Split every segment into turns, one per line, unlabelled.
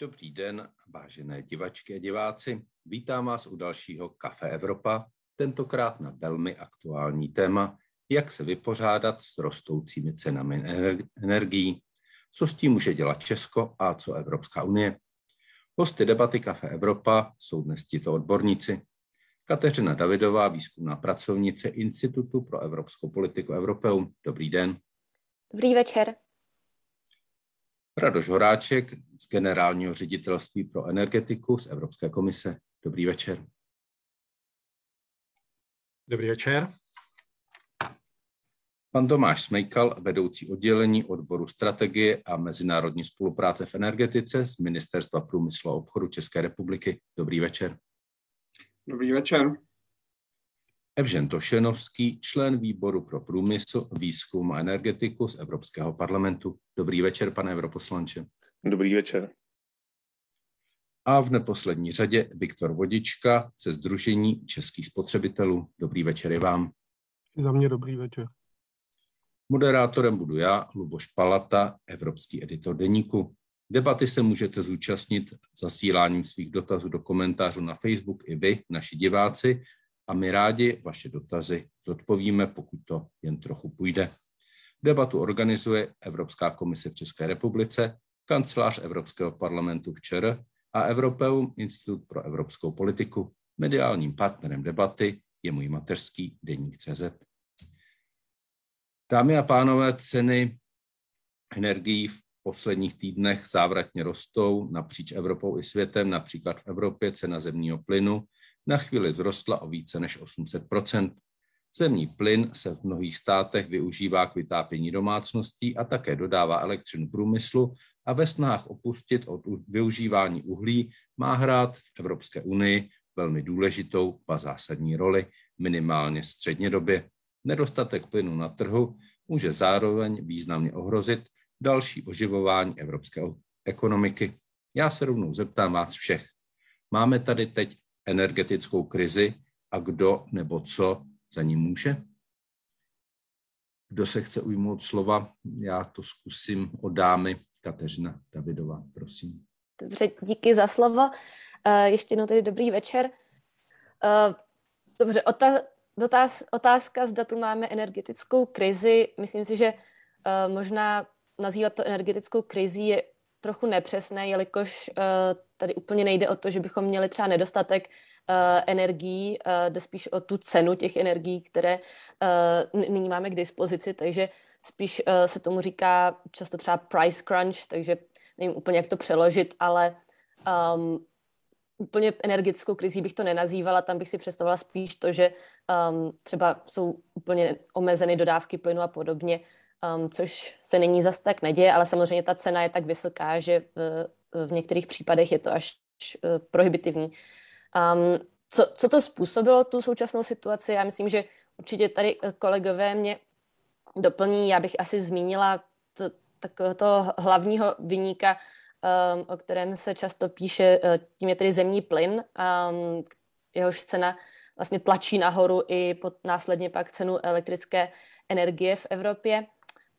Dobrý den, vážené divačky a diváci. Vítám vás u dalšího Kafe Evropa, tentokrát na velmi aktuální téma, jak se vypořádat s rostoucími cenami energií, co s tím může dělat Česko a co Evropská unie. Hosty debaty Kafe Evropa jsou dnes tito odborníci. Kateřina Davidová, výzkumná pracovnice Institutu pro evropskou politiku Europeum. Dobrý den.
Dobrý večer.
Radoš Horáček z Generálního ředitelství pro energetiku z Evropské komise. Dobrý večer.
Dobrý večer.
Pan Tomáš Smejkal, vedoucí oddělení odboru strategie a mezinárodní spolupráce v energetice z Ministerstva průmyslu a obchodu České republiky. Dobrý večer.
Dobrý večer.
Evžen Tošenovský, člen výboru pro průmysl, výzkum a energetiku z Evropského parlamentu. Dobrý večer, pane europoslanče.
Dobrý večer.
A v neposlední řadě Viktor Vodička ze Združení českých spotřebitelů. Dobrý večer i vám.
Za mě dobrý večer.
Moderátorem budu já, Luboš Palata, evropský editor deníku. Debaty se můžete zúčastnit zasíláním svých dotazů do komentářů na Facebook i vy, naši diváci, a my rádi vaše dotazy zodpovíme, pokud to jen trochu půjde. Debatu organizuje Evropská komise v České republice, kancelář Evropského parlamentu v ČR a Europeum Institut pro evropskou politiku. Mediálním partnerem debaty je můj mateřský deník CZ. Dámy a pánové, ceny energií v posledních týdnech závratně rostou napříč Evropou i světem. Například v Evropě cena zemního plynu na chvíli vzrostla o více než 800% Zemní plyn se v mnohých státech využívá k vytápění domácností a také dodává elektřinu průmyslu a ve snách opustit od využívání uhlí má hrát v Evropské unii velmi důležitou a zásadní roli, minimálně středně době. Nedostatek plynu na trhu může zároveň významně ohrozit další oživování evropské ekonomiky. Já se rovnou zeptám vás všech. Máme tady teď energetickou krizi a kdo nebo co za ní může? Kdo se chce ujmout slova? Já to zkusím od dámy Kateřina Davidová, prosím.
Dobře, díky za slovo. Uh, ještě jednou tedy dobrý večer. Uh, dobře, otázka, zda tu máme energetickou krizi. Myslím si, že uh, možná nazývat to energetickou krizí je trochu nepřesné, jelikož uh, tady úplně nejde o to, že bychom měli třeba nedostatek uh, energií, uh, jde spíš o tu cenu těch energií, které nyní máme k dispozici, takže spíš se tomu říká často třeba price crunch, takže nevím úplně, jak to přeložit, ale um, úplně energetickou krizí bych to nenazývala, tam bych si představila spíš to, že um, třeba jsou úplně omezeny dodávky plynu a podobně, um, což se nyní zas tak neděje, ale samozřejmě ta cena je tak vysoká, že v, v některých případech je to až uh, prohibitivní. Um, co, co to způsobilo, tu současnou situaci? Já myslím, že určitě tady eh, kolegové mě doplní. Já bych asi zmínila to, takového toho hlavního vyníka, um, o kterém se často píše, tím je tedy zemní plyn, um, jehož cena vlastně tlačí nahoru i pod, následně pak cenu elektrické energie v Evropě.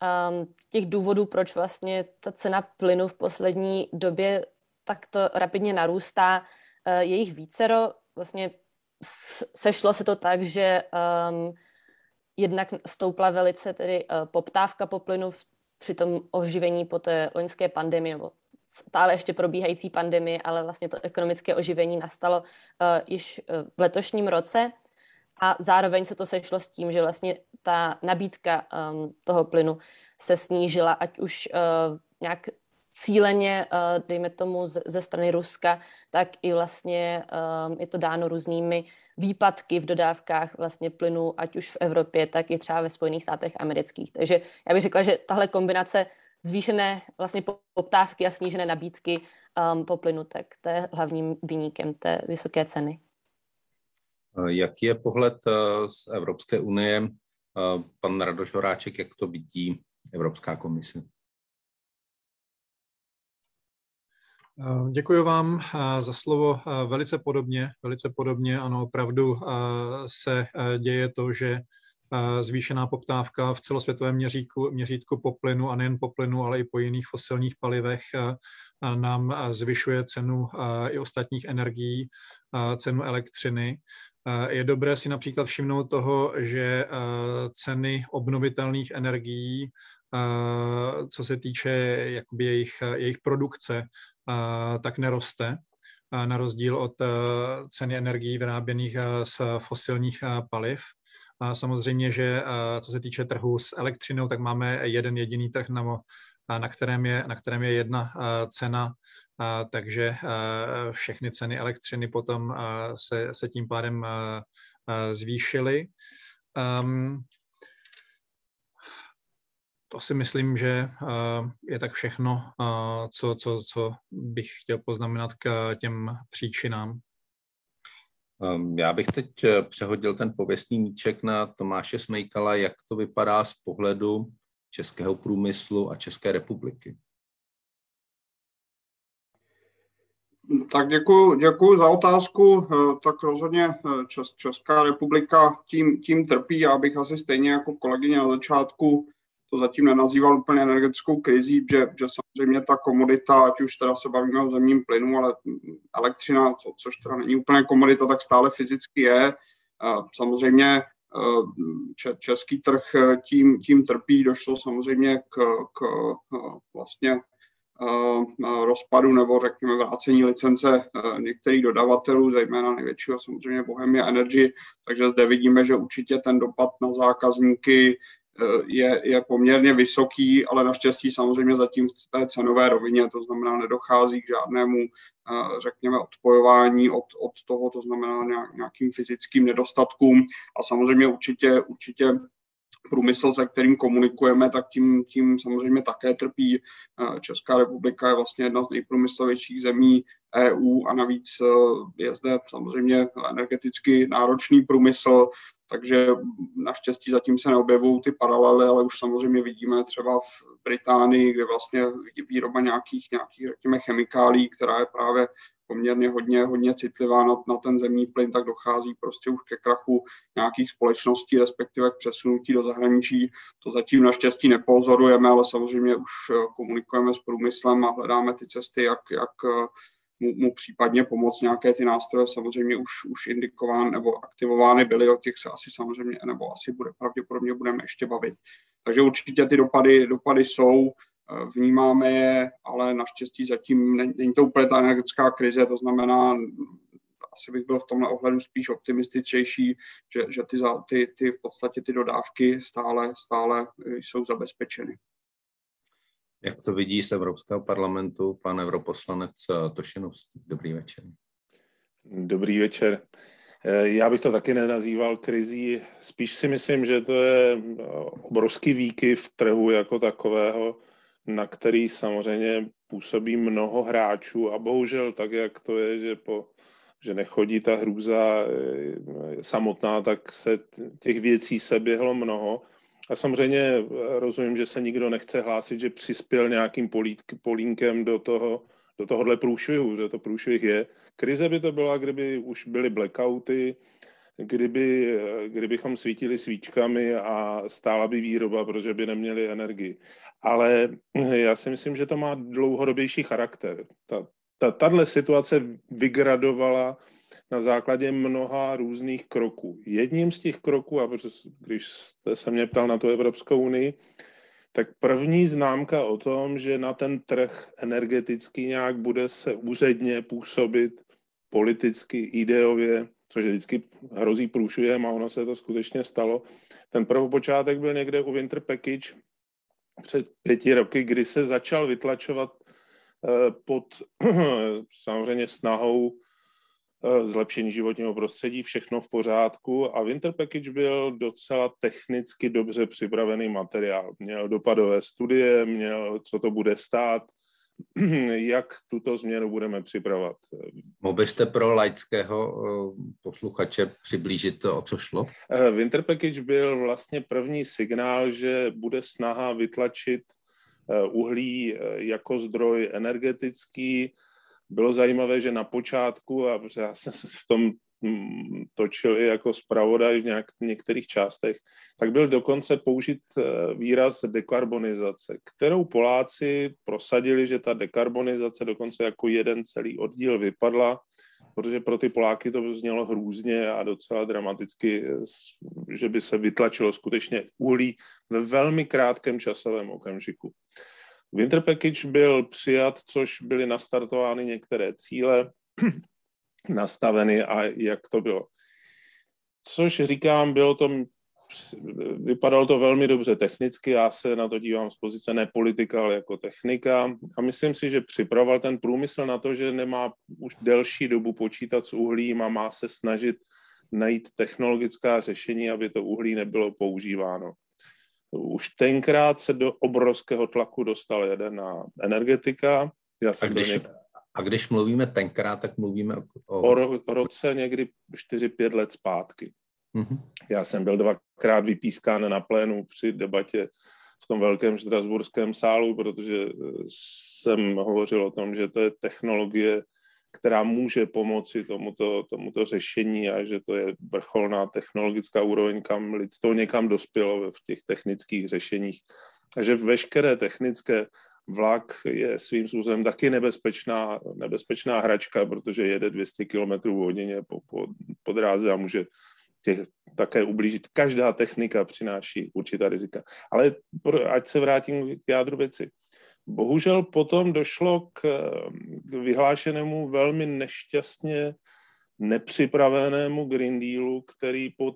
Um, těch důvodů, proč vlastně ta cena plynu v poslední době takto rapidně narůstá, uh, je jich vícero. Vlastně sešlo se to tak, že um, jednak stoupla velice tedy uh, poptávka po plynu v, při tom oživení po té loňské pandemii, nebo stále ještě probíhající pandemii, ale vlastně to ekonomické oživení nastalo uh, již uh, v letošním roce a zároveň se to sešlo s tím, že vlastně ta nabídka um, toho plynu se snížila, ať už uh, nějak cíleně, uh, dejme tomu, z, ze strany Ruska, tak i vlastně um, je to dáno různými výpadky v dodávkách vlastně plynu, ať už v Evropě, tak i třeba ve Spojených státech amerických. Takže já bych řekla, že tahle kombinace zvýšené vlastně poptávky a snížené nabídky um, po plynu, tak to je hlavním výnikem té vysoké ceny.
Jaký je pohled uh, z Evropské unie? Pan Radoš Horáček, jak to vidí Evropská komise?
Děkuji vám za slovo. Velice podobně, velice podobně, ano, opravdu se děje to, že zvýšená poptávka v celosvětovém měřítku, měřítku po plynu a nejen po plynu, ale i po jiných fosilních palivech nám zvyšuje cenu i ostatních energií, cenu elektřiny. Je dobré si například všimnout toho, že ceny obnovitelných energií, co se týče jakoby jejich, jejich produkce, tak neroste na rozdíl od ceny energií vyráběných z fosilních paliv. Samozřejmě, že co se týče trhu s elektřinou, tak máme jeden jediný trh, na kterém je, na kterém je jedna cena, takže všechny ceny elektřiny potom se, se tím pádem zvýšily. Um, to si myslím, že je tak všechno, co, co, co bych chtěl poznamenat k těm příčinám.
Ehm, já bych teď eh, přehodil ten pověstný míček na Tomáše Smejkala, jak to vypadá z pohledu českého průmyslu a České republiky.
Tak děkuji, děkuji za otázku. Eh, tak rozhodně eh, Čes, Česká republika tím, tím trpí. Já bych asi stejně jako kolegyně na začátku to zatím nenazýval úplně energetickou krizí, že, že samozřejmě ta komodita, ať už teda se bavíme o zemním plynu, ale elektřina, co, což teda není úplně komodita, tak stále fyzicky je. Samozřejmě český trh tím, tím trpí, došlo samozřejmě k, k vlastně rozpadu nebo řekněme vrácení licence některých dodavatelů, zejména největšího samozřejmě Bohemia Energy, takže zde vidíme, že určitě ten dopad na zákazníky Eh, je, je poměrně vysoký, ale naštěstí samozřejmě zatím v té cenové rovině, to znamená nedochází k žádnému, eh, řekněme, odpojování od, od toho, to znamená nějakým fyzickým nedostatkům. A samozřejmě určitě, určitě průmysl, se kterým komunikujeme, tak tím, tím samozřejmě také trpí. Eh, Česká republika je vlastně jedna z nejprůmyslovějších zemí EU a navíc je zde samozřejmě energeticky náročný průmysl, takže naštěstí zatím se neobjevují ty paralely, ale už samozřejmě vidíme třeba v Británii, kde vlastně výroba nějakých, nějakých řekněme, chemikálí, která je právě poměrně hodně, hodně citlivá na, na ten zemní plyn, tak dochází prostě už ke krachu nějakých společností, respektive k přesunutí do zahraničí. To zatím naštěstí nepozorujeme, ale samozřejmě už komunikujeme s průmyslem a hledáme ty cesty, jak, jak mu, mu případně pomoct. Nějaké ty nástroje samozřejmě už, už indikovány nebo aktivovány byly, o těch se asi samozřejmě, nebo asi bude pravděpodobně budeme ještě bavit. Takže určitě ty dopady, dopady jsou, eh, vnímáme je, ale naštěstí zatím není, to úplně ta energetická krize, to znamená, asi bych byl v tomhle ohledu spíš optimističtější, že, že ty, ty, ty v podstatě ty dodávky stále, stále jsou zabezpečeny.
Jak to vidí z Evropského parlamentu pan europoslanec eh, Tošenovský? Dobrý večer.
Dobrý večer. Eh, já bych to taky nenazýval krizí. Spíš si myslím, že to je eh, obrovský výkyv v trhu jako takového, na který samozřejmě působí mnoho hráčů a bohužel tak, jak to je, že po že nechodí ta hrůza samotná, tak se těch věcí se běhlo mnoho a samozřejmě eh, rozumím, že se nikdo nechce hlásit, že přispěl nějakým polínkem do, toho, do tohohle průšvihu, že to průšvih je. Krize by to byla, kdyby už byly blackouty, kdyby, eh, kdybychom svítili svíčkami a stála by výroba, protože by neměli energii. Ale eh, já si myslím, že to má dlouhodobější charakter. Ta, ta, situace vygradovala na základě mnoha různých kroků. Jedním z těch kroků, a když jste se mě ptal na tu Evropskou unii, tak první známka o tom, že na ten trh energetický nějak bude se úředně působit politicky, ideově, což vždycky hrozí průšvihem a ono se to skutečně stalo. Ten prvopočátek byl někde u Winter Package před pěti roky, kdy se začal vytlačovat eh, pod samozřejmě snahou zlepšení životního prostředí, všechno v pořádku a Winter Package byl docela technicky dobře připravený materiál. Měl dopadové studie, měl, co to bude stát, jak tuto změnu budeme připravovat.
Mohl byste pro laického eh, posluchače přiblížit to, o co šlo?
Eh, Winter Package byl vlastně první signál, že bude snaha vytlačit uhlí jako zdroj energetický bylo zajímavé, že na počátku, a já jsem se v tom mm, točil i jako zpravodaj v nějak, některých částech, tak byl dokonce použit eh, výraz dekarbonizace, kterou Poláci prosadili, že ta dekarbonizace dokonce jako jeden celý oddíl vypadla, protože pro ty Poláky to znělo hrůzně a docela dramaticky, že by se vytlačilo skutečně uhlí ve velmi krátkém časovém okamžiku. Winter Package byl přijat, což byly nastartovány některé cíle, nastaveny a jak to bylo. Což říkám, bylo to, vypadalo to velmi dobře technicky, já se na to dívám z pozice ne politika, ale jako technika a myslím si, že připravoval ten průmysl na to, že nemá už delší dobu počítat s uhlím a má se snažit najít technologická řešení, aby to uhlí nebylo používáno. Už tenkrát se do obrovského tlaku dostal na energetika.
Já jsem a, když, něk... a když mluvíme tenkrát, tak mluvíme
o... O, ro, roce někdy 4-5 let zpátky. Mm-hmm. Já jsem byl dvakrát vypískán na plénu při debatě v tom velkém štrasburském sálu, protože jsem hovořil o tom, že to je technologie, která může pomoci tomuto, tomuto řešení a že to je vrcholná technologická úroveň, kam lidstvo někam dospělo v těch technických řešeních. A že veškeré technické vlak je svým způsobem taky nebezpečná, nebezpečná hračka, protože jede 200 km v hodině po, po, po dráze a může těch také ublížit. Každá technika přináší určitá rizika. Ale ať se vrátím k jádru věci. Bohužel potom došlo k, k vyhlášenému velmi nešťastně nepřipravenému Green Dealu, který pod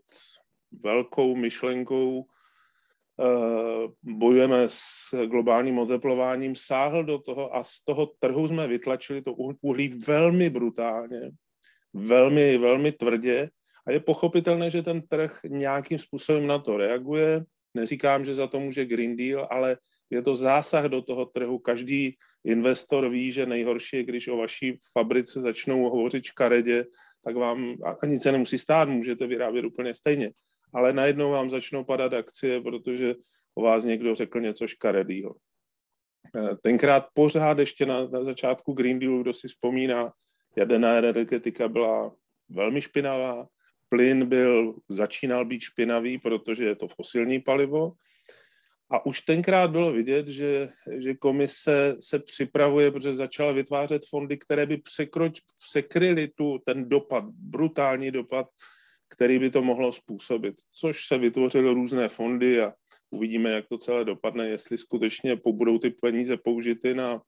velkou myšlenkou uh, bojujeme s globálním oteplováním, sáhl do toho a z toho trhu jsme vytlačili to uhlí velmi brutálně, velmi, velmi tvrdě a je pochopitelné, že ten trh nějakým způsobem na to reaguje. Neříkám, že za to může Green Deal, ale je to zásah do toho trhu. Každý investor ví, že nejhorší je, když o vaší fabrice začnou hovořit škaredě, tak vám a nic se nemusí stát, můžete vyrábět úplně stejně. Ale najednou vám začnou padat akcie, protože o vás někdo řekl něco škaredýho. Eh, tenkrát pořád ještě na, na začátku Green Dealu, kdo si vzpomíná, jaderná energetika byla velmi špinavá, plyn byl, začínal být špinavý, protože je to fosilní palivo, a už tenkrát bylo vidět, že, že komise se připravuje, protože začala vytvářet fondy, které by překroč, překryly tu, ten dopad, brutální dopad, který by to mohlo způsobit. Což se vytvořily různé fondy a uvidíme, jak to celé dopadne, jestli skutečně budou ty peníze použity na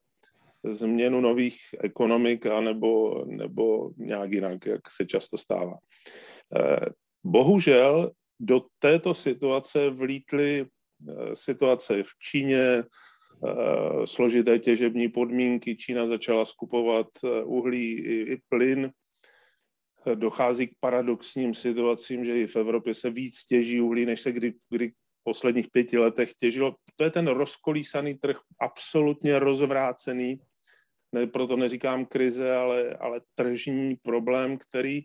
změnu nových ekonomik, anebo, nebo nějak jinak, jak se často stává. Eh, bohužel do této situace vlítly situace v Číně, eh, složité těžební podmínky, Čína začala skupovat eh, uhlí i, i plyn, dochází k paradoxním situacím, že i v Evropě se víc těží uhlí, než se kdy, kdy v posledních pěti letech těžilo. To je ten rozkolísaný trh, absolutně rozvrácený, ne, proto neříkám krize, ale, ale tržní problém, který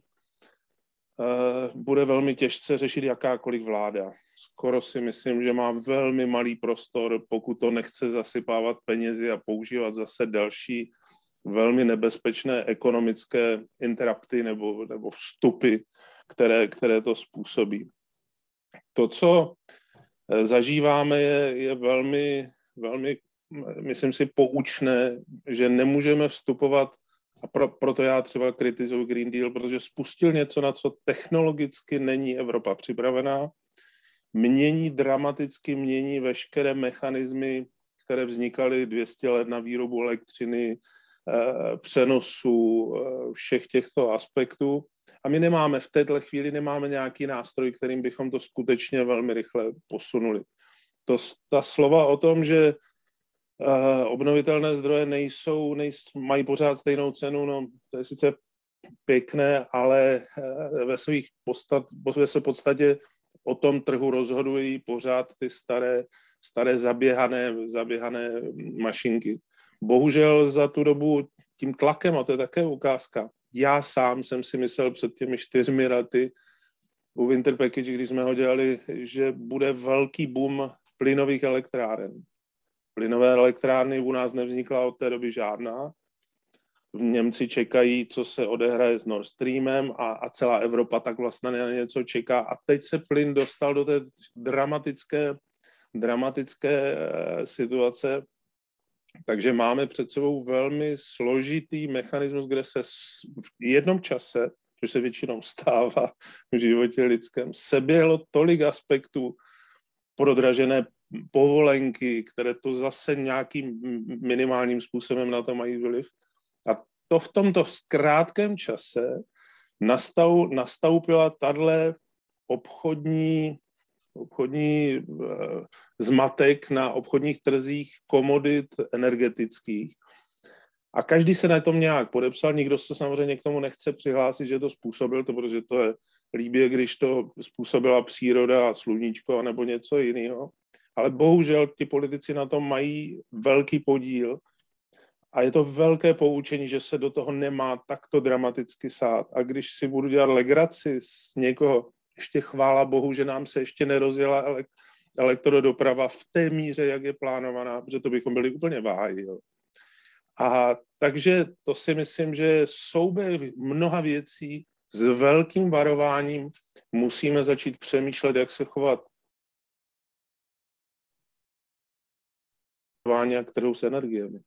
uh, bude velmi těžce řešit jakákoliv vláda skoro si myslím, že má velmi malý prostor, pokud to nechce zasypávat penězi a používat zase další velmi nebezpečné ekonomické interrupty nebo, nebo vstupy, které, které to způsobí. To, co eh, zažíváme, je, je velmi, velmi, myslím si, poučné, že nemůžeme vstupovat a pro, proto já třeba kritizuji Green Deal, protože spustil něco, na co technologicky není Evropa připravená mění dramaticky, mění veškeré mechanismy, které vznikaly 200 let na výrobu elektřiny, eh, přenosu eh, všech těchto aspektů. A my nemáme v této chvíli nemáme nějaký nástroj, kterým bychom to skutečně velmi rychle posunuli. To, ta slova o tom, že uh, obnovitelné zdroje nejsou, nejsou, mají pořád stejnou cenu, no to je sice pěkné, ale ve svých podstat, ve své podstatě o tom trhu rozhodují pořád ty staré, staré zaběhané, zaběhané mašinky. Bohužel za tu dobu tím tlakem, a to je také ukázka, já sám jsem si myslel před těmi čtyřmi lety u Winter Package, když jsme ho dělali, že bude velký boom plynových elektráren. Plynové elektrárny u nás nevznikla od té doby žádná. Němci čekají, co se odehraje s Nord Streamem a, a celá Evropa tak vlastně na něco čeká. A teď se plyn dostal do té dramatické, dramatické eh, situace, takže máme před sebou velmi složitý mechanismus, kde se v jednom čase, což se většinou stává v životě lidském, seběhlo tolik aspektů prodražené povolenky, které to zase nějakým minimálním způsobem na to mají vliv. A to v tomto krátkém čase nastav, nastoupila tahle obchodní, obchodní uh, zmatek na obchodních trzích komodit energetických. A každý se na tom nějak podepsal, nikdo se samozřejmě k tomu nechce přihlásit, že to způsobil, to, protože to je líbě, když to způsobila příroda a sluníčko nebo něco jiného. Ale bohužel ti politici na tom mají velký podíl a je to velké poučení, že se do toho nemá takto dramaticky sát. A když si budu dělat legraci z někoho, ještě chvála Bohu, že nám se ještě nerozjela elektrodoprava v té míře, jak je plánovaná, protože to bychom byli úplně váhy. Jo. A takže to si myslím, že souběh mnoha věcí s velkým varováním musíme začít přemýšlet, jak se chovat a kterou s energiemi.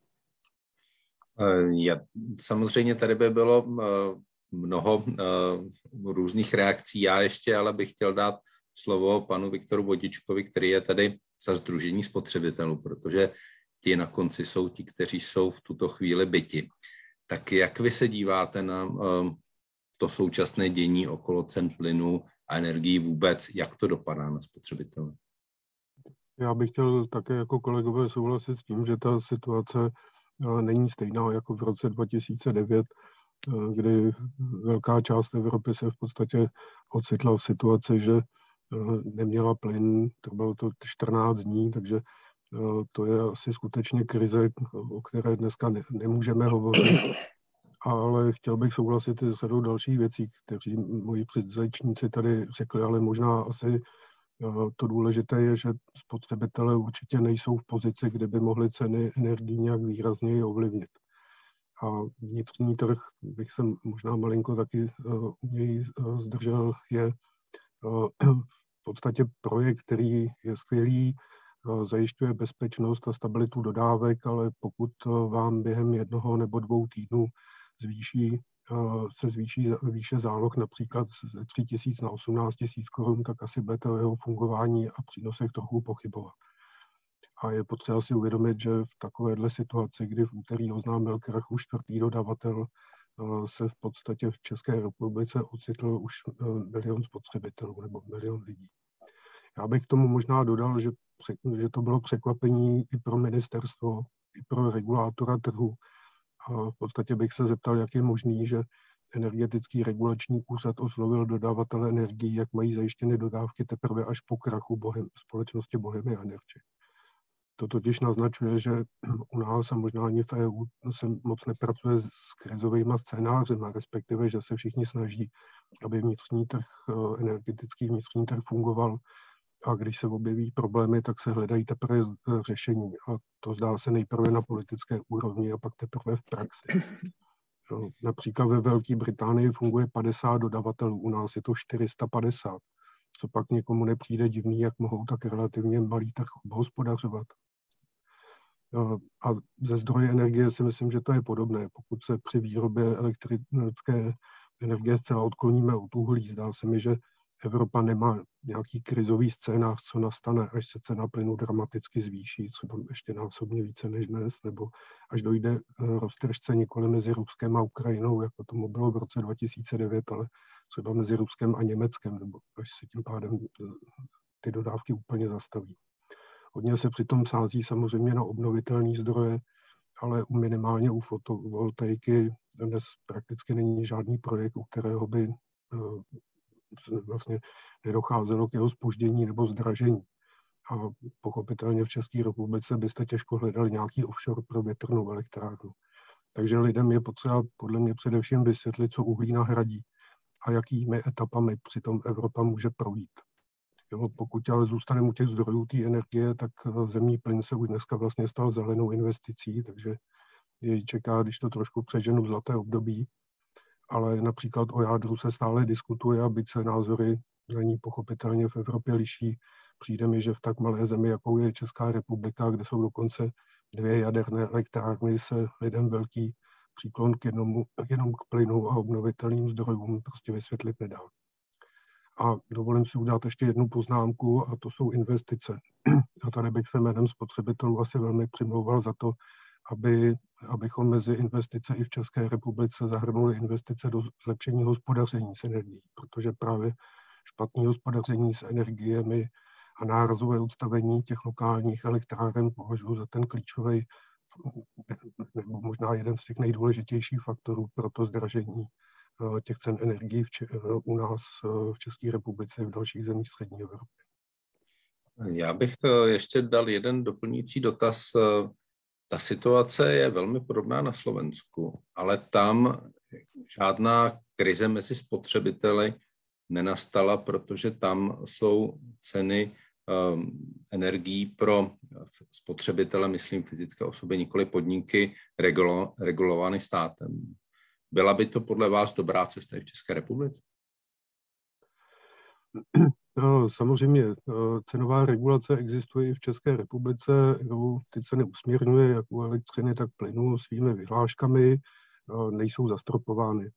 Eh, ja, samozřejmě tady by bylo eh, mnoho eh, různých reakcí. Já ještě ale bych chtěl dát slovo panu Viktoru Vodičkovi, který je tady za Združení spotřebitelů, protože ti na konci jsou ti, kteří jsou v tuto chvíli byti. Tak jak vy se díváte na to současné dění okolo cen plynu a energií vůbec, jak to dopadá na spotřebitele?
Já bych chtěl také jako kolegové souhlasit s tím, že ta situace není stejná jako v roce 2009, eh, kdy velká část Evropy se v podstatě ocitla v situaci, že eh, neměla plyn, to bylo to 14 dní, takže to je asi skutečně krize, o které dneska ne, nemůžeme hovořit. Ale chtěl bych souhlasit i s řadou dalších věcí, kteří moji předřečníci tady řekli, ale možná asi to důležité je, že spotřebitelé určitě nejsou v pozici, kde by mohli ceny energii nějak výrazněji ovlivnit. A vnitřní trh, bych se možná malinko taky eh, u něj eh, zdržel, je eh, v podstatě projekt, který je skvělý, zajišťuje bezpečnost a stabilitu dodávek, ale pokud vám během jednoho nebo dvou týdnů zvýší se zvýší výše záloh například ze 3 tisíc na 18 tisíc korun, tak asi budete o jeho fungování a přínosech trochu pochybovat. A je potřeba si uvědomit, že v takovéhle situaci, kdy v úterý oznámil krach už čtvrtý dodavatel, se v podstatě v České republice ocitl už e, milion spotřebitelů nebo milion lidí. Já bych k tomu možná dodal, že, že to bylo překvapení i pro ministerstvo, i pro regulátora trhu, a v podstatě bych se zeptal, jak je možný, že energetický regulační úřad oslovil dodavatele energií, jak mají zajištěny dodávky teprve až po krachu Bohem, společnosti Bohemia Energy. To totiž naznačuje, že u nás a možná ani v EU se moc nepracuje s krizovými scénáři, respektive, že se všichni snaží, aby vnitřní trh, eh, energetický vnitřní trh fungoval a když se objeví problémy, tak se hledají teprve řešení. A to zdá se nejprve na politické úrovni a pak teprve v praxi. No, například ve Velké Británii funguje 50 dodavatelů, u nás je to 450. Co pak někomu nepřijde divný, jak mohou tak relativně malý trh obhospodařovat. A ze zdroje energie si myslím, že to je podobné. Pokud se při výrobě elektrické energie zcela odkloníme od uhlí, zdá se mi, že Evropa nemá nějaký krizový scénář, co nastane, až se cena plynu dramaticky zvýší, třeba ještě násobně více než dnes, nebo až dojde eh, roztržce nikoli mezi Ruskem a Ukrajinou, jako tomu bylo v roce 2009, ale třeba mezi Ruskem a Německem, nebo až se tím pádem eh, ty dodávky úplně zastaví. Hodně se přitom sází samozřejmě na obnovitelné zdroje, ale minimálně u fotovoltaiky dnes prakticky není žádný projekt, u kterého by eh, vlastně nedocházelo k jeho spoždění nebo zdražení. A pochopitelně v České republice byste těžko hledali nějaký offshore pro větrnou elektrárnu. Takže lidem je potřeba podle mě především vysvětlit, co uhlí nahradí a jakými etapami přitom Evropa může projít. Jo, pokud ale zůstaneme u těch zdrojů té energie, tak eh, zemní plyn se už dneska vlastně stal zelenou investicí, takže jej čeká, když to trošku přeženu, zlaté období, ale například o jádru se stále diskutuje a byť se názory na ní pochopitelně v Evropě liší, přijde mi, že v tak malé zemi, jakou je Česká republika, kde jsou dokonce dvě jaderné elektrárny, se lidem velký příklon k jednomu, jenom k plynu a obnovitelným zdrojům prostě vysvětlit nedá. A dovolím si udělat ještě jednu poznámku, a to jsou investice. A tady bych se jménem spotřebitelů asi velmi přimlouval za to, aby, abychom mezi investice i v České republice zahrnuli investice do zlepšení hospodaření s energií, protože právě špatné hospodaření s energiemi a nárazové odstavení těch lokálních elektráren považuji za ten klíčový nebo možná jeden z těch nejdůležitějších faktorů pro to zdražení eh, těch cen energií v eh, u nás eh, v České republice i v dalších zemích střední Evropy.
Já bych ještě dal jeden doplňující dotaz. Ta situace je velmi podobná na Slovensku, ale tam žádná krize mezi spotřebiteli nenastala, protože tam jsou ceny um, energií pro spotřebitele, myslím fyzické osoby, nikoli podniky, regulo, regulovány státem. Byla by to podle vás dobrá cesta i v České republice?
No, samozřejmě cenová regulace existuje i v České republice, ty ceny usměrňuje jak u elektřiny, tak plynu svými vyhláškami, nejsou zastropovány.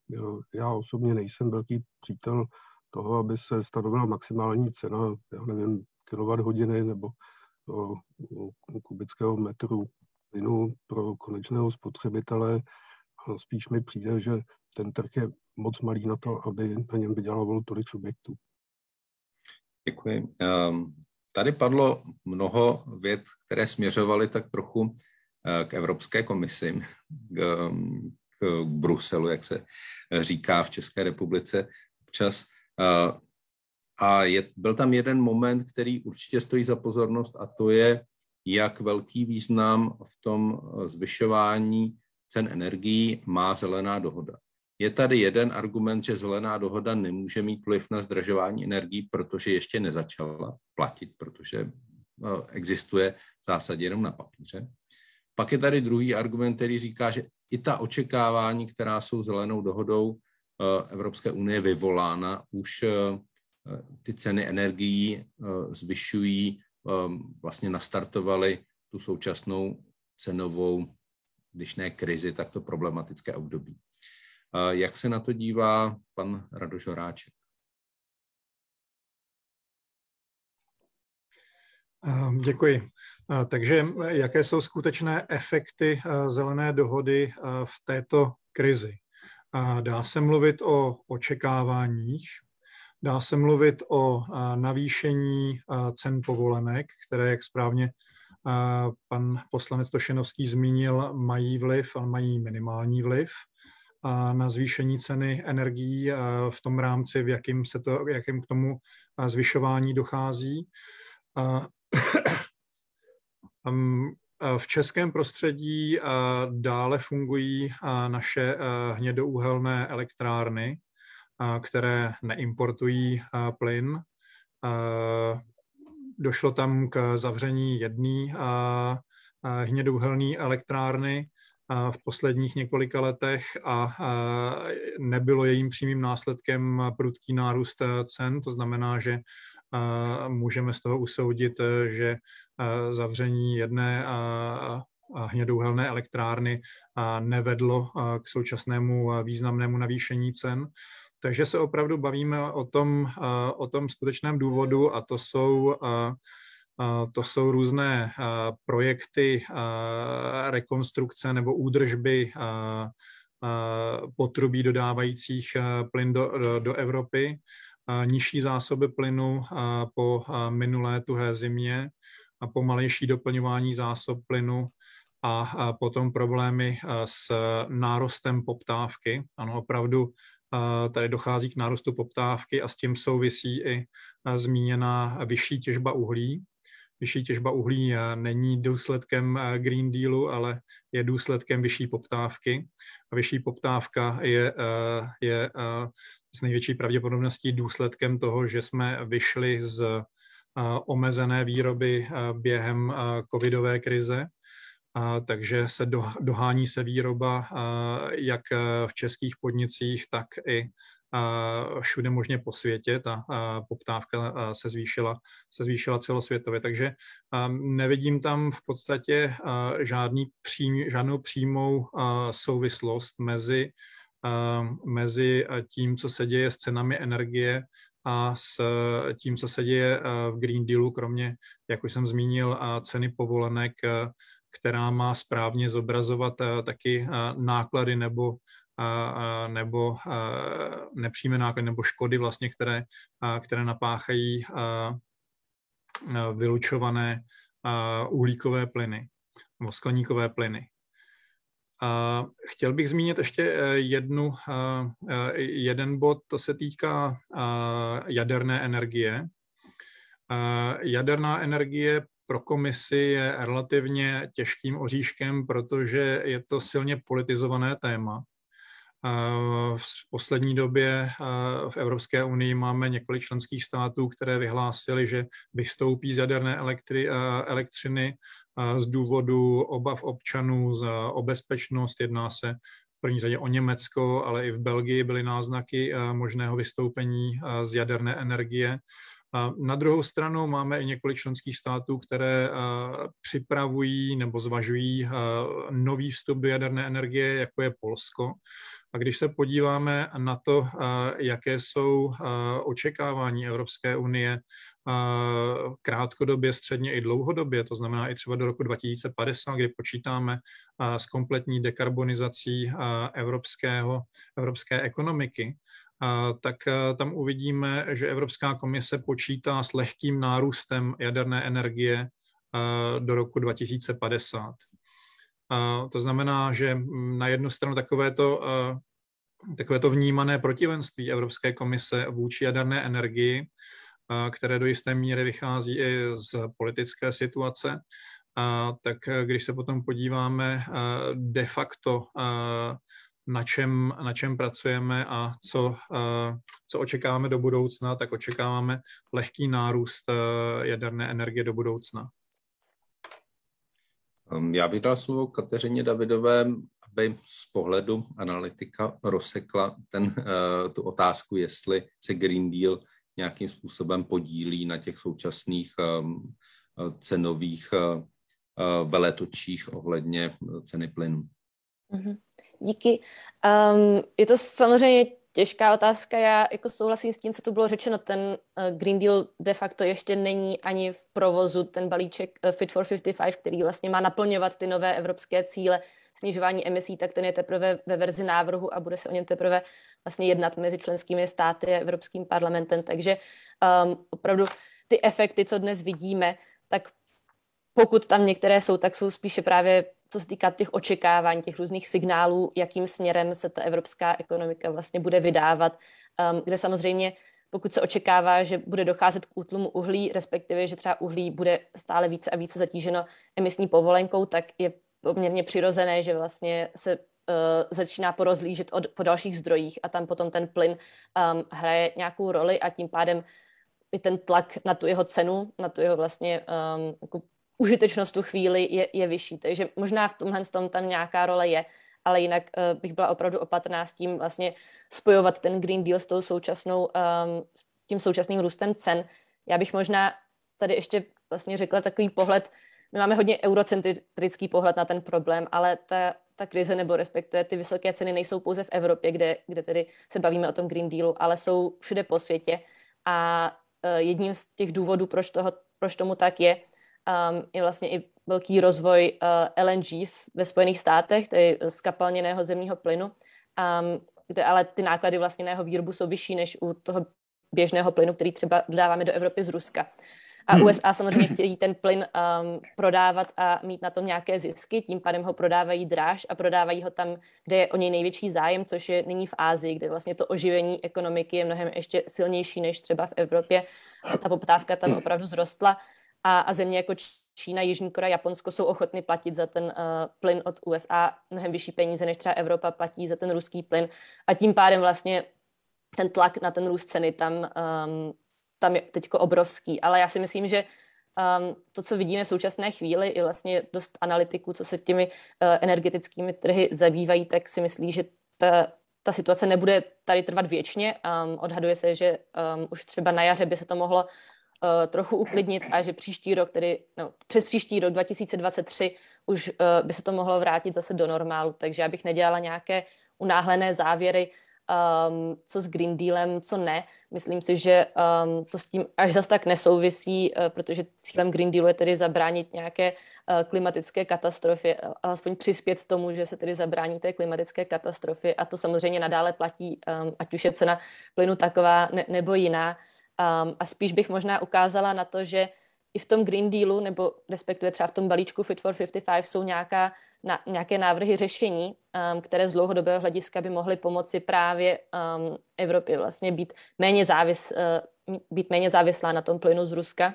Já osobně nejsem velký přítel toho, aby se stanovila maximální cena, já nevím, kilowatt hodiny nebo kubického metru plynu pro konečného spotřebitele. Spíš mi přijde, že ten trh je moc malý na to, aby na něm vydělávalo tolik subjektů.
Děkuji. Ehm, tady padlo mnoho věd, které směřovaly tak trochu eh, k Evropské komisi, k, ehm, k Bruselu, jak se říká v České republice občas. Eh, a je, byl tam jeden moment, který určitě stojí za pozornost a to je, jak velký význam v tom eh, zvyšování cen energií má zelená dohoda. Je tady jeden argument, že zelená dohoda nemůže mít vliv na zdražování energií, protože ještě nezačala platit, protože eh, existuje v zásadě jenom na papíře. Pak je tady druhý argument, který říká, že i ta očekávání, která jsou zelenou dohodou eh, Evropské unie vyvolána, už ty ceny energií eh, zvyšují, eh, vlastně nastartovaly tu současnou cenovou, když ne krizi, tak to problematické období. Eh, jak se na to dívá pan Radoš Horáček?
Děkuji. Takže jaké jsou skutečné efekty zelené dohody v této krizi? Dá se mluvit o očekáváních, Dá se mluvit o navýšení cen povolenek, které, jak správně pan poslanec Tošenovský zmínil, mají vliv, ale mají minimální vliv na zvýšení ceny energií v tom rámci, v jakým, se to, jakým k tomu zvyšování dochází. V českém prostředí dále fungují naše hnědouhelné elektrárny, které neimportují plyn. Došlo tam k zavření jedné hnědouhelné elektrárny v posledních několika letech a nebylo jejím přímým následkem prudký nárůst cen. To znamená, že můžeme z toho usoudit, že zavření jedné hnědouhelné elektrárny nevedlo k současnému významnému navýšení cen. Takže se opravdu bavíme o tom, o tom skutečném důvodu a to jsou, to jsou různé projekty rekonstrukce nebo údržby potrubí dodávajících plyn do, do Evropy, nižší zásoby plynu po minulé tuhé zimě a pomalejší doplňování zásob plynu a potom problémy s nárostem poptávky. Ano, opravdu tady dochází k nárůstu poptávky a s tím souvisí i zmíněná vyšší těžba uhlí. Vyšší těžba uhlí není důsledkem Green Dealu, ale je důsledkem vyšší poptávky. A vyšší poptávka je, je s největší pravděpodobností důsledkem toho, že jsme vyšli z omezené výroby během covidové krize takže se dohání se výroba jak v českých podnicích, tak i všude možně po světě. Ta poptávka se zvýšila, se zvýšila celosvětově. Takže nevidím tam v podstatě žádný přím, žádnou přímou souvislost mezi, mezi tím, co se děje s cenami energie a s tím, co se děje v Green Dealu, kromě, jak už jsem zmínil, ceny povolenek, která má správně zobrazovat taky náklady nebo nebo nepřímé náklady nebo škody vlastně, které, které napáchají vylučované uhlíkové plyny nebo skleníkové plyny. Chtěl bych zmínit ještě e, jednu, e, jeden bod, to se týká jaderné energie. Jaderná energie pro komisi je relativně těžkým oříškem, protože je to silně politizované téma. V poslední době v Evropské unii máme několik členských států, které vyhlásily, že vystoupí z jaderné elektri, elektřiny z důvodu obav občanů za o bezpečnost. Jedná se v první řadě o Německo, ale i v Belgii byly náznaky možného vystoupení z jaderné energie. Na druhou stranu máme i několik členských států, které připravují nebo zvažují nový vstup do jaderné energie, jako je Polsko. A když se podíváme na to, jaké jsou očekávání Evropské unie krátkodobě, středně i dlouhodobě, to znamená i třeba do roku 2050, kdy počítáme s kompletní dekarbonizací evropského, evropské ekonomiky, tak tam uvidíme, že Evropská komise počítá s lehkým nárůstem jaderné energie do roku 2050. To znamená, že na jednu stranu takovéto, takovéto vnímané protivenství Evropské komise vůči jaderné energii, které do jisté míry vychází i z politické situace, tak když se potom podíváme de facto na čem, na čem pracujeme a co, co očekáváme do budoucna, tak očekáváme lehký nárůst jaderné energie do budoucna.
Um, já bych dal slovo Kateřině Davidové, aby z pohledu analytika rozsekla ten, uh, tu otázku, jestli se Green Deal nějakým způsobem podílí na těch současných um, cenových uh, veletočích ohledně ceny plynu.
Mm-hmm. Díky. Um, je to samozřejmě těžká otázka. Já jako souhlasím s tím, co tu bylo řečeno. Ten uh, Green Deal de facto ještě není ani v provozu, ten balíček uh, Fit for 55, který vlastně má naplňovat ty nové evropské cíle snižování emisí, tak ten je teprve ve verzi návrhu a bude se o něm teprve vlastně jednat mezi členskými státy a Evropským parlamentem. Takže um, opravdu ty efekty, co dnes vidíme, tak pokud tam některé jsou, tak jsou spíše právě co se týká těch očekávání, těch různých signálů, jakým směrem se ta evropská ekonomika vlastně bude vydávat, um, kde samozřejmě pokud se očekává, že bude docházet k útlumu uhlí, respektive, že třeba uhlí bude stále více a více zatíženo emisní povolenkou, tak je poměrně přirozené, že vlastně se uh, začíná porozlížet od, po dalších zdrojích a tam potom ten plyn um, hraje nějakou roli a tím pádem i ten tlak na tu jeho cenu, na tu jeho vlastně um, jako užitečnost tu chvíli je, je vyšší. Takže možná v tomhle tom tam nějaká role je, ale jinak uh, bych byla opravdu opatrná s tím vlastně spojovat ten Green Deal s tou současnou, um, s tím současným růstem cen. Já bych možná tady ještě vlastně řekla takový pohled, my máme hodně eurocentrický pohled na ten problém, ale ta, ta krize nebo respektive ty vysoké ceny nejsou pouze v Evropě, kde, kde tedy se bavíme o tom Green Dealu, ale jsou všude po světě a uh, jedním z těch důvodů, proč, toho, proč tomu tak je, um, je vlastně i velký rozvoj uh, LNG ve Spojených státech, tedy z kapalněného zemního plynu, um, kde ale ty náklady vlastně na jeho výrobu jsou vyšší než u toho běžného plynu, který třeba dodáváme do Evropy z Ruska. A hmm. USA samozřejmě chtějí ten plyn um, prodávat a mít na tom nějaké zisky, tím pádem ho prodávají dráž a prodávají ho tam, kde je o něj největší zájem, což je nyní v Ázii, kde vlastně to oživení ekonomiky je mnohem ještě silnější než třeba v Evropě. Ta poptávka tam opravdu zrostla a, a země jako Čína, Jižní Korea, Japonsko jsou ochotny platit za ten uh, plyn od USA mnohem vyšší peníze, než třeba Evropa platí za ten ruský plyn. A tím pádem vlastně ten tlak na ten růst ceny tam, um, tam je teď obrovský. Ale já si myslím, že um, to, co vidíme v současné chvíli, i vlastně dost analytiků, co se těmi uh, energetickými trhy zabývají, tak si myslí, že ta, ta situace nebude tady trvat věčně. Um, odhaduje se, že um, už třeba na jaře by se to mohlo trochu uklidnit a že příští rok, tedy no, přes příští rok 2023 už uh, by se to mohlo vrátit zase do normálu. Takže já bych nedělala nějaké unáhlené závěry, um, co s Green Dealem, co ne. Myslím si, že um, to s tím až zas tak nesouvisí, uh, protože cílem Green Dealu je tedy zabránit nějaké uh, klimatické katastrofě, alespoň přispět tomu, že se tedy zabrání té klimatické katastrofě a to samozřejmě nadále platí, um, ať už je cena plynu taková ne, nebo jiná. Um, a spíš bych možná ukázala na to, že i v tom Green Dealu, nebo respektive třeba v tom balíčku Fit for 55 jsou nějaká, na, nějaké návrhy řešení, um, které z dlouhodobého hlediska by mohly pomoci právě um, Evropě vlastně být méně, závis, uh, být méně závislá na tom plynu z Ruska,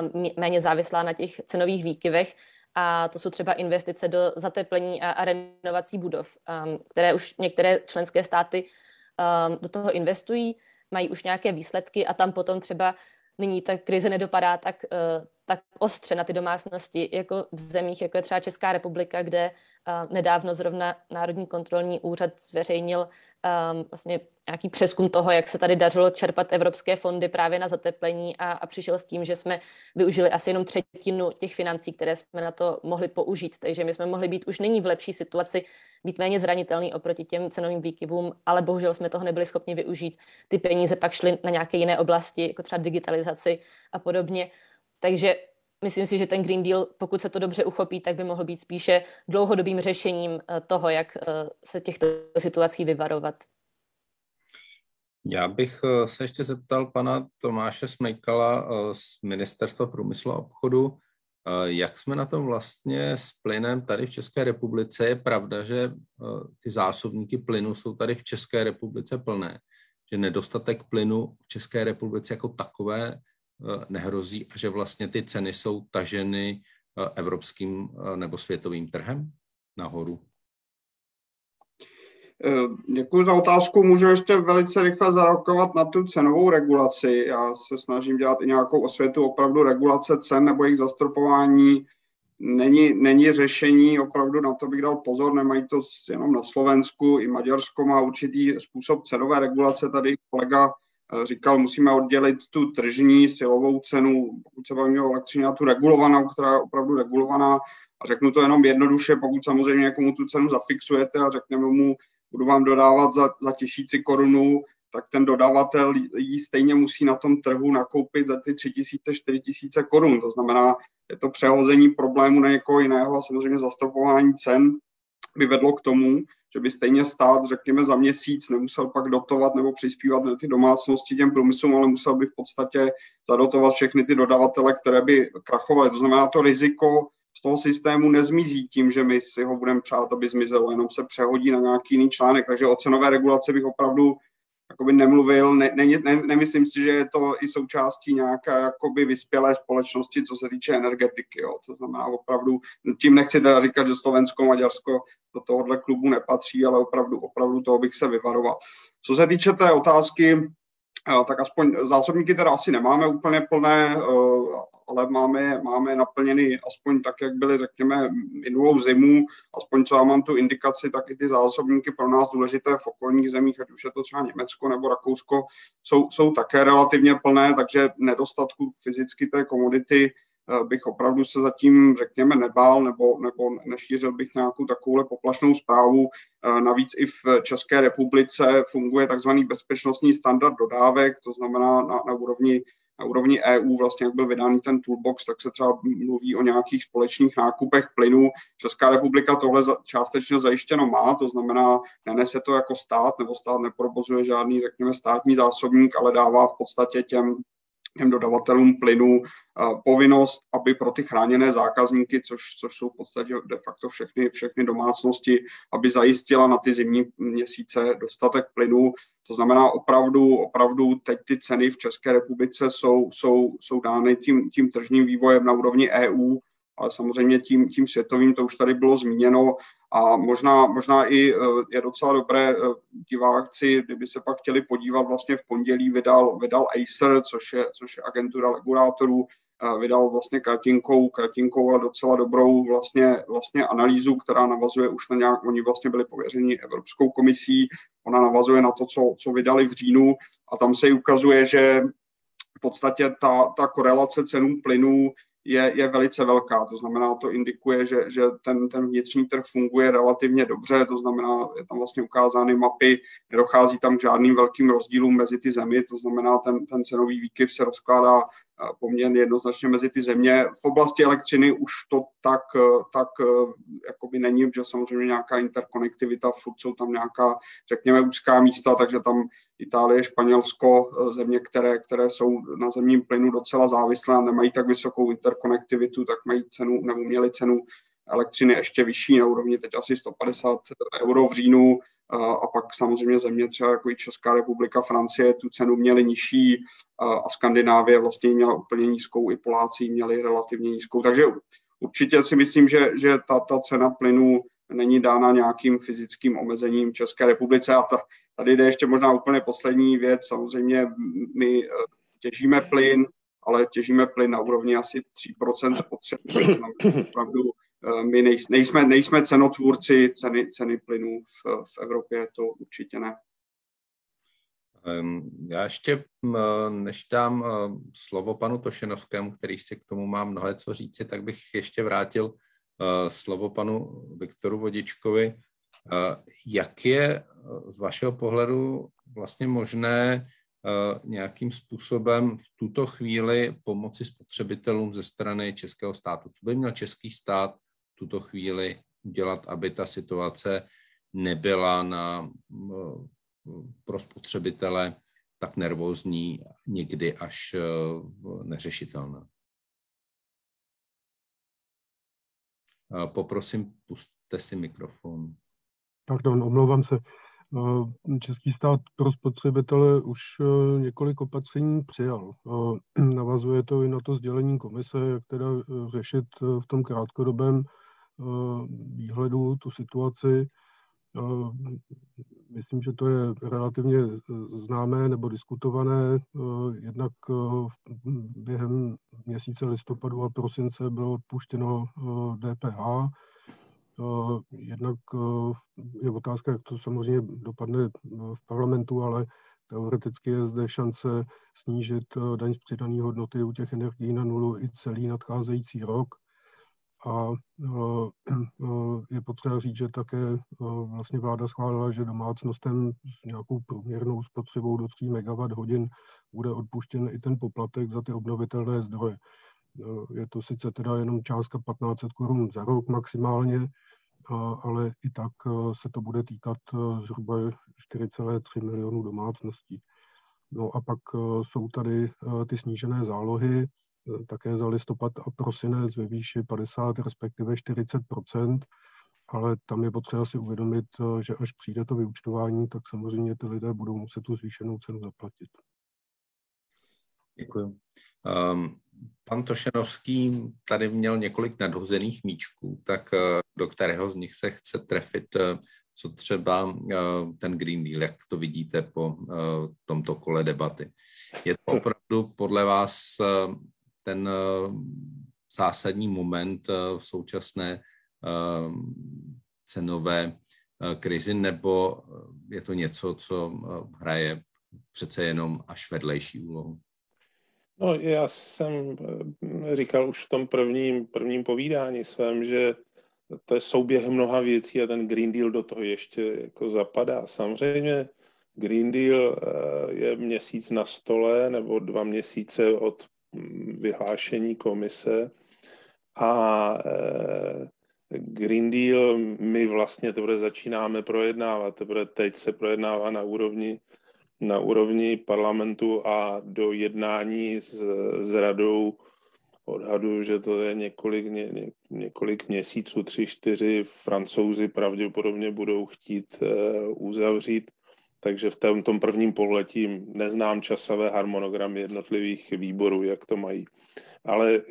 um, méně závislá na těch cenových výkyvech. A to jsou třeba investice do zateplení a, a renovací budov, um, které už některé členské státy um, do toho investují, mají už nějaké výsledky a tam potom třeba nyní ta krize nedopadá tak, uh, tak ostře na ty domácnosti, jako v zemích, jako je třeba Česká republika, kde uh, nedávno zrovna Národní kontrolní úřad zveřejnil um, vlastně nějaký přeskum toho, jak se tady dařilo čerpat evropské fondy právě na zateplení a, a přišel s tím, že jsme využili asi jenom třetinu těch financí, které jsme na to mohli použít. Takže my jsme mohli být už nyní v lepší situaci, být méně zranitelný oproti těm cenovým výkyvům, ale bohužel jsme toho nebyli schopni využít. Ty peníze pak šly na nějaké jiné oblasti, jako třeba digitalizaci a podobně. Takže myslím si, že ten Green Deal, pokud se to dobře uchopí, tak by mohl být spíše dlouhodobým řešením eh, toho, jak eh, se těchto situací vyvarovat.
Já bych eh, se ještě zeptal pana Tomáše Smejkala z Ministerstva průmyslu a obchodu, jak jsme na tom vlastně s plynem tady v České republice? Je pravda, že ty zásobníky plynu jsou tady v České republice plné, že nedostatek plynu v České republice jako takové nehrozí a že vlastně ty ceny jsou taženy eh, evropským eh, nebo světovým trhem nahoru?
Děkuji za otázku. Můžu ještě velice rychle zarokovat na tu cenovou regulaci. Já se snažím dělat i nějakou osvětu opravdu regulace cen nebo jejich zastropování. Není, není řešení, opravdu na to bych dal pozor, nemají to jenom na Slovensku, i Maďarsko má určitý způsob cenové regulace. Tady kolega říkal, musíme oddělit tu tržní silovou cenu, pokud se bavíme o elektřině, a tu regulovanou, která je opravdu regulovaná. A řeknu to jenom jednoduše, pokud samozřejmě někomu tu cenu zafixujete a řekneme mu, budu vám dodávat za, za tisíci korunů, tak ten dodavatel ji stejně musí na tom trhu nakoupit za ty tři tisíce, čtyři tisíce korun. To znamená, je to přehození problému na někoho jiného a samozřejmě zastropování cen by vedlo k tomu, že by stejně stát, řekněme, za měsíc nemusel pak dotovat nebo přispívat na ty domácnosti těm průmyslům, ale musel by v podstatě zadotovat všechny ty dodavatele, které by krachovaly. To znamená, to riziko z toho systému nezmizí tím, že my si ho budeme přát, aby zmizelo, jenom se přehodí na nějaký jiný článek. Takže o cenové regulaci bych opravdu jakoby nemluvil, ne, ne, ne, nemyslím si, že je to i součástí nějaké jakoby vyspělé společnosti, co se týče energetiky. Jo. To znamená opravdu, tím nechci teda říkat, že Slovensko, Maďarsko do tohohle klubu nepatří, ale opravdu, opravdu toho bych se vyvaroval. Co se týče té otázky, tak aspoň zásobníky teda asi nemáme úplně plné, ale máme, máme naplněny aspoň tak, jak byly, řekněme, minulou zimu, aspoň co já mám tu indikaci, tak i ty zásobníky pro nás důležité v okolních zemích, ať už je to třeba Německo nebo Rakousko, jsou, jsou také relativně plné, takže nedostatku fyzicky té komodity Eh, bych opravdu se zatím, řekněme, nebál nebo, nebo nešířil bych nějakou takovouhle poplašnou zprávu. Eh, navíc i v České republice funguje takzvaný bezpečnostní standard dodávek, to znamená na, na úrovni na úrovni EU, vlastně jak byl vydán ten toolbox, tak se třeba mluví o nějakých společných nákupech plynu. Česká republika tohle částečně zajištěno má, to znamená, nenese to jako stát, nebo stát neprovozuje žádný, řekněme, státní zásobník, ale dává v podstatě těm těm dodavatelům plynu povinnost, aby pro ty chráněné zákazníky, což, což jsou v podstatě de facto všechny, všechny domácnosti, aby zajistila na ty zimní měsíce dostatek plynu. To znamená opravdu, opravdu teď ty ceny v České republice jsou, jsou, jsou dány tím, tím tržním vývojem na úrovni EU, ale samozřejmě tím, tím světovým, to už tady bylo zmíněno, a možná, možná i eh, je docela dobré eh, diváci, kdyby se pak chtěli podívat, vlastně v pondělí vydal, vydal Acer, což je, což je agentura regulátorů, vydal vlastně kratinkou, kratinkou a docela dobrou vlastně, vlastně analýzu, která navazuje už na nějak, oni vlastně byli pověřeni Evropskou komisí, ona navazuje na to, co, co vydali v říjnu a tam se ukazuje, že v podstatě ta, ta korelace cenů plynů je, je velice velká. To znamená, to indikuje, že, že ten, ten vnitřní trh funguje relativně dobře, to znamená, je tam vlastně ukázány mapy, nedochází tam k žádným velkým rozdílům mezi ty zemi, to znamená, ten, ten cenový výkyv se rozkládá poměrně jednoznačně mezi ty země. V oblasti elektřiny už to tak, tak jakoby není, že samozřejmě nějaká interkonektivita, furt jsou tam nějaká, řekněme, úzká místa, takže tam Itálie, Španělsko, země, které, které jsou na zemním plynu docela závislé a nemají tak vysokou interkonektivitu, tak mají cenu, nebo měli cenu elektřiny ještě vyšší na úrovni teď asi 150 euro v říjnu, a pak samozřejmě země třeba jako i Česká republika, Francie tu cenu měly nižší a Skandinávie vlastně měla úplně nízkou, i Poláci měli relativně nízkou. Takže určitě si myslím, že, že ta, ta cena plynu není dána nějakým fyzickým omezením České republice a ta, tady jde ještě možná úplně poslední věc. Samozřejmě my e, těžíme plyn, ale těžíme plyn na úrovni asi 3% spotřeby. My nejsme, nejsme cenotvůrci ceny, ceny plynů v, v Evropě, to určitě ne.
Já ještě, než dám eh, slovo panu Tošenovskému, který ještě k tomu má mnohé co říci, tak bych ještě vrátil eh, slovo panu Viktoru Vodičkovi. Jak je z vašeho pohledu vlastně možné nějakým způsobem v tuto chvíli pomoci spotřebitelům ze strany českého státu? Co by měl český stát tuto chvíli udělat, aby ta situace nebyla na, pro spotřebitele tak nervózní, někdy až e, neřešitelná. Poprosím, puste si mikrofon.
Pardon, omlouvám se. Český stát pro spotřebitele už několik opatření přijal. Navazuje to i na to sdělení komise, jak teda řešit v tom krátkodobém Eh, výhledu tu situaci. Eh, myslím, že to je relativně eh, známé nebo diskutované. Jednak během měsíce listopadu a prosince bylo odpuštěno DPH. Jednak je otázka, jak to samozřejmě dopadne v parlamentu, ale teoreticky je zde šance snížit daň z přidané hodnoty u těch energií na nulu i celý nadcházející rok. A je potřeba říct, že také vlastně vláda schválila, že domácnostem s nějakou průměrnou spotřebou do 3 MWh bude odpuštěn i ten poplatek za ty obnovitelné zdroje. Je to sice teda jenom částka 1500 korun za rok maximálně, ale i tak se to bude týkat zhruba 4,3 milionů domácností. No a pak jsou tady ty snížené zálohy, také za listopad a prosinec ve výši 50, respektive 40% ale tam je potřeba si uvědomit, že až přijde to vyučtování, tak samozřejmě ty lidé budou muset tu zvýšenou cenu zaplatit.
Děkuji. Um, pan Tošenovský tady měl několik nadhozených míčků, tak uh, do kterého z nich se chce trefit, uh, co třeba uh, ten Green Deal, jak to vidíte po tomto kole debaty. Je to opravdu podle vás ten eh, zásadní moment eh, v současné eh, cenové krizi, nebo je to něco, co hraje přece jenom až vedlejší úlohu?
No, já jsem říkal už v tom prvním, prvním povídání svém, že to je souběh mnoha věcí a ten Green Deal do toho ještě jako zapadá. Samozřejmě Green Deal je měsíc na stole nebo dva měsíce od vyhlášení komise a eh, Green Deal my vlastně teprve začínáme projednávat, teprve teď se projednává na úrovni, na úrovni parlamentu a do jednání s, s radou odhadu, že to je několik, ně, ně, několik měsíců, tři, čtyři, francouzi pravděpodobně budou chtít uh, uzavřít takže v tom, tom prvním pohletí neznám časové harmonogramy jednotlivých výborů, jak to mají. Ale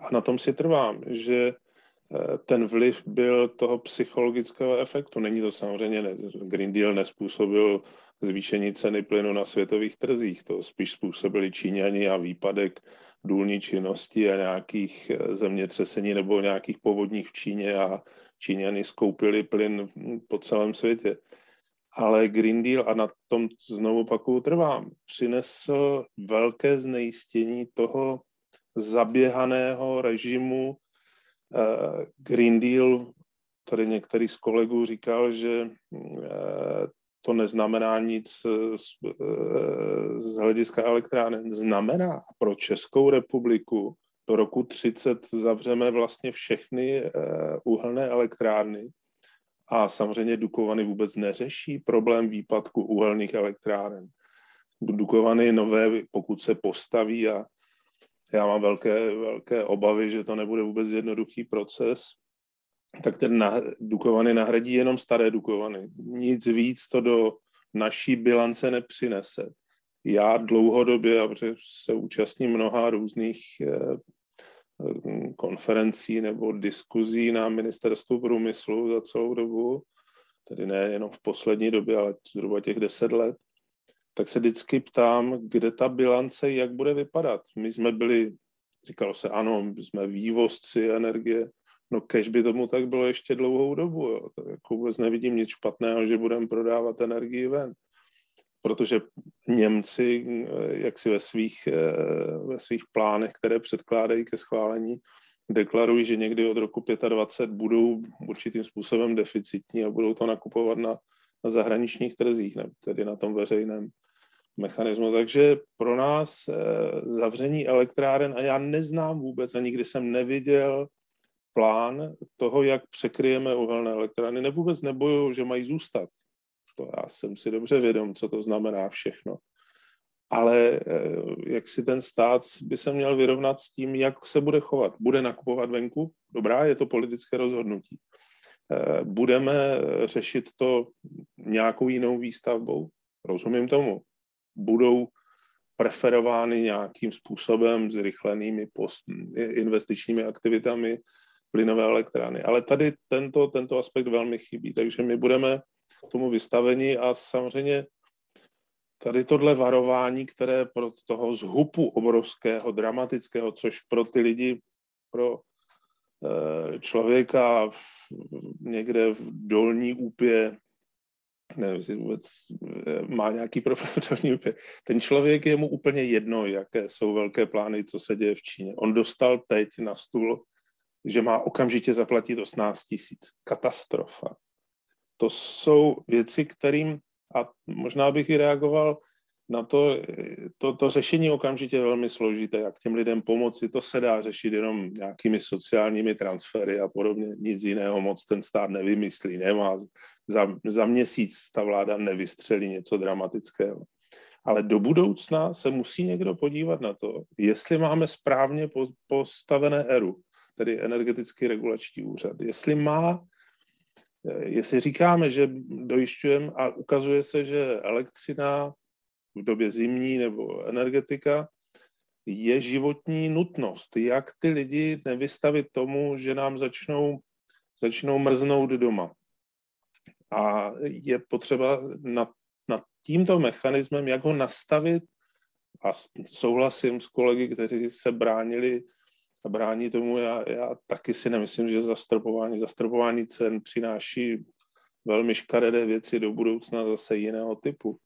a na tom si trvám, že eh, ten vliv byl toho psychologického efektu. Není to samozřejmě, Green Deal nespůsobil zvýšení ceny plynu na světových trzích, to spíš způsobili Číňani a výpadek důlní činnosti a nějakých eh, zemětřesení nebo nějakých povodních v Číně a Číňany skoupili plyn po celém světě. Ale Green Deal, a na tom znovu paku trvám, přinesl velké znejistění toho zaběhaného režimu. Eh, Green Deal, tady některý z kolegů říkal, že eh, to neznamená nic z, z hlediska elektráren. Znamená pro Českou republiku do roku 30 zavřeme vlastně všechny eh, uhelné elektrárny a samozřejmě Dukovany vůbec neřeší problém výpadku uhelných elektráren. Dukovany nové, pokud se postaví a já mám velké, velké obavy, že to nebude vůbec jednoduchý proces, tak ten na, Dukovany nahradí jenom staré Dukovany. Nic víc to do naší bilance nepřinese. Já dlouhodobě, a se účastním mnoha různých eh, konferencí nebo diskuzí na ministerstvu průmyslu za celou dobu, tedy ne jenom v poslední době, ale zhruba těch deset let, tak se vždycky ptám, kde ta bilance, jak bude vypadat. My jsme byli, říkalo se, ano, jsme vývozci energie, no kež by tomu tak bylo ještě dlouhou dobu. Jo. Tak jako vůbec nevidím nic špatného, že budeme prodávat energii ven protože Němci, eh, jak si ve svých, eh, ve svých plánech, které předkládají ke schválení, deklarují, že někdy od roku 25 budou určitým způsobem deficitní a budou to nakupovat na, na zahraničních trzích, ne, tedy na tom veřejném mechanismu. Takže pro nás eh, zavření elektráren, a já neznám vůbec, a nikdy jsem neviděl plán toho, jak překryjeme uhelné elektrárny. Ne vůbec že mají zůstat. To já jsem si dobře vědom, co to znamená všechno. Ale eh, jak si ten stát by se měl vyrovnat s tím, jak se bude chovat. Bude nakupovat venku? Dobrá, je to politické rozhodnutí. Eh, budeme řešit to nějakou jinou výstavbou? Rozumím tomu. Budou preferovány nějakým způsobem zrychlenými post, investičními aktivitami plynové elektrárny. Ale tady tento, tento aspekt velmi chybí, takže my budeme tomu vystavení a samozřejmě tady tohle varování, které pro toho zhupu obrovského, dramatického, což pro ty lidi, pro eh, člověka někde v dolní úpě, nevím, jestli vůbec eh, má nějaký problém v dolní úpě, ten člověk je mu úplně jedno, jaké jsou velké plány, co se děje v Číně. On dostal teď na stůl, že má okamžitě zaplatit 18 tisíc. Katastrofa to jsou věci, kterým, a možná bych i reagoval na to, to, to řešení okamžitě velmi složité, jak těm lidem pomoci, to se dá řešit jenom nějakými sociálními transfery a podobně, nic jiného moc ten stát nevymyslí, nemá, za, za měsíc ta vláda nevystřelí něco dramatického. Ale do budoucna se musí někdo podívat na to, jestli máme správně postavené ERU, tedy energetický regulační úřad, jestli má Jestli říkáme, že dojišťujeme a ukazuje se, že elektřina v době zimní nebo energetika je životní nutnost. Jak ty lidi nevystavit tomu, že nám začnou, začnou mrznout doma. A je potřeba nad, nad tímto mechanismem, jak ho nastavit, a souhlasím s kolegy, kteří se bránili a brání tomu. Já, já taky si nemyslím, že zastropování, zastropování cen přináší velmi škaredé věci do budoucna zase jiného typu.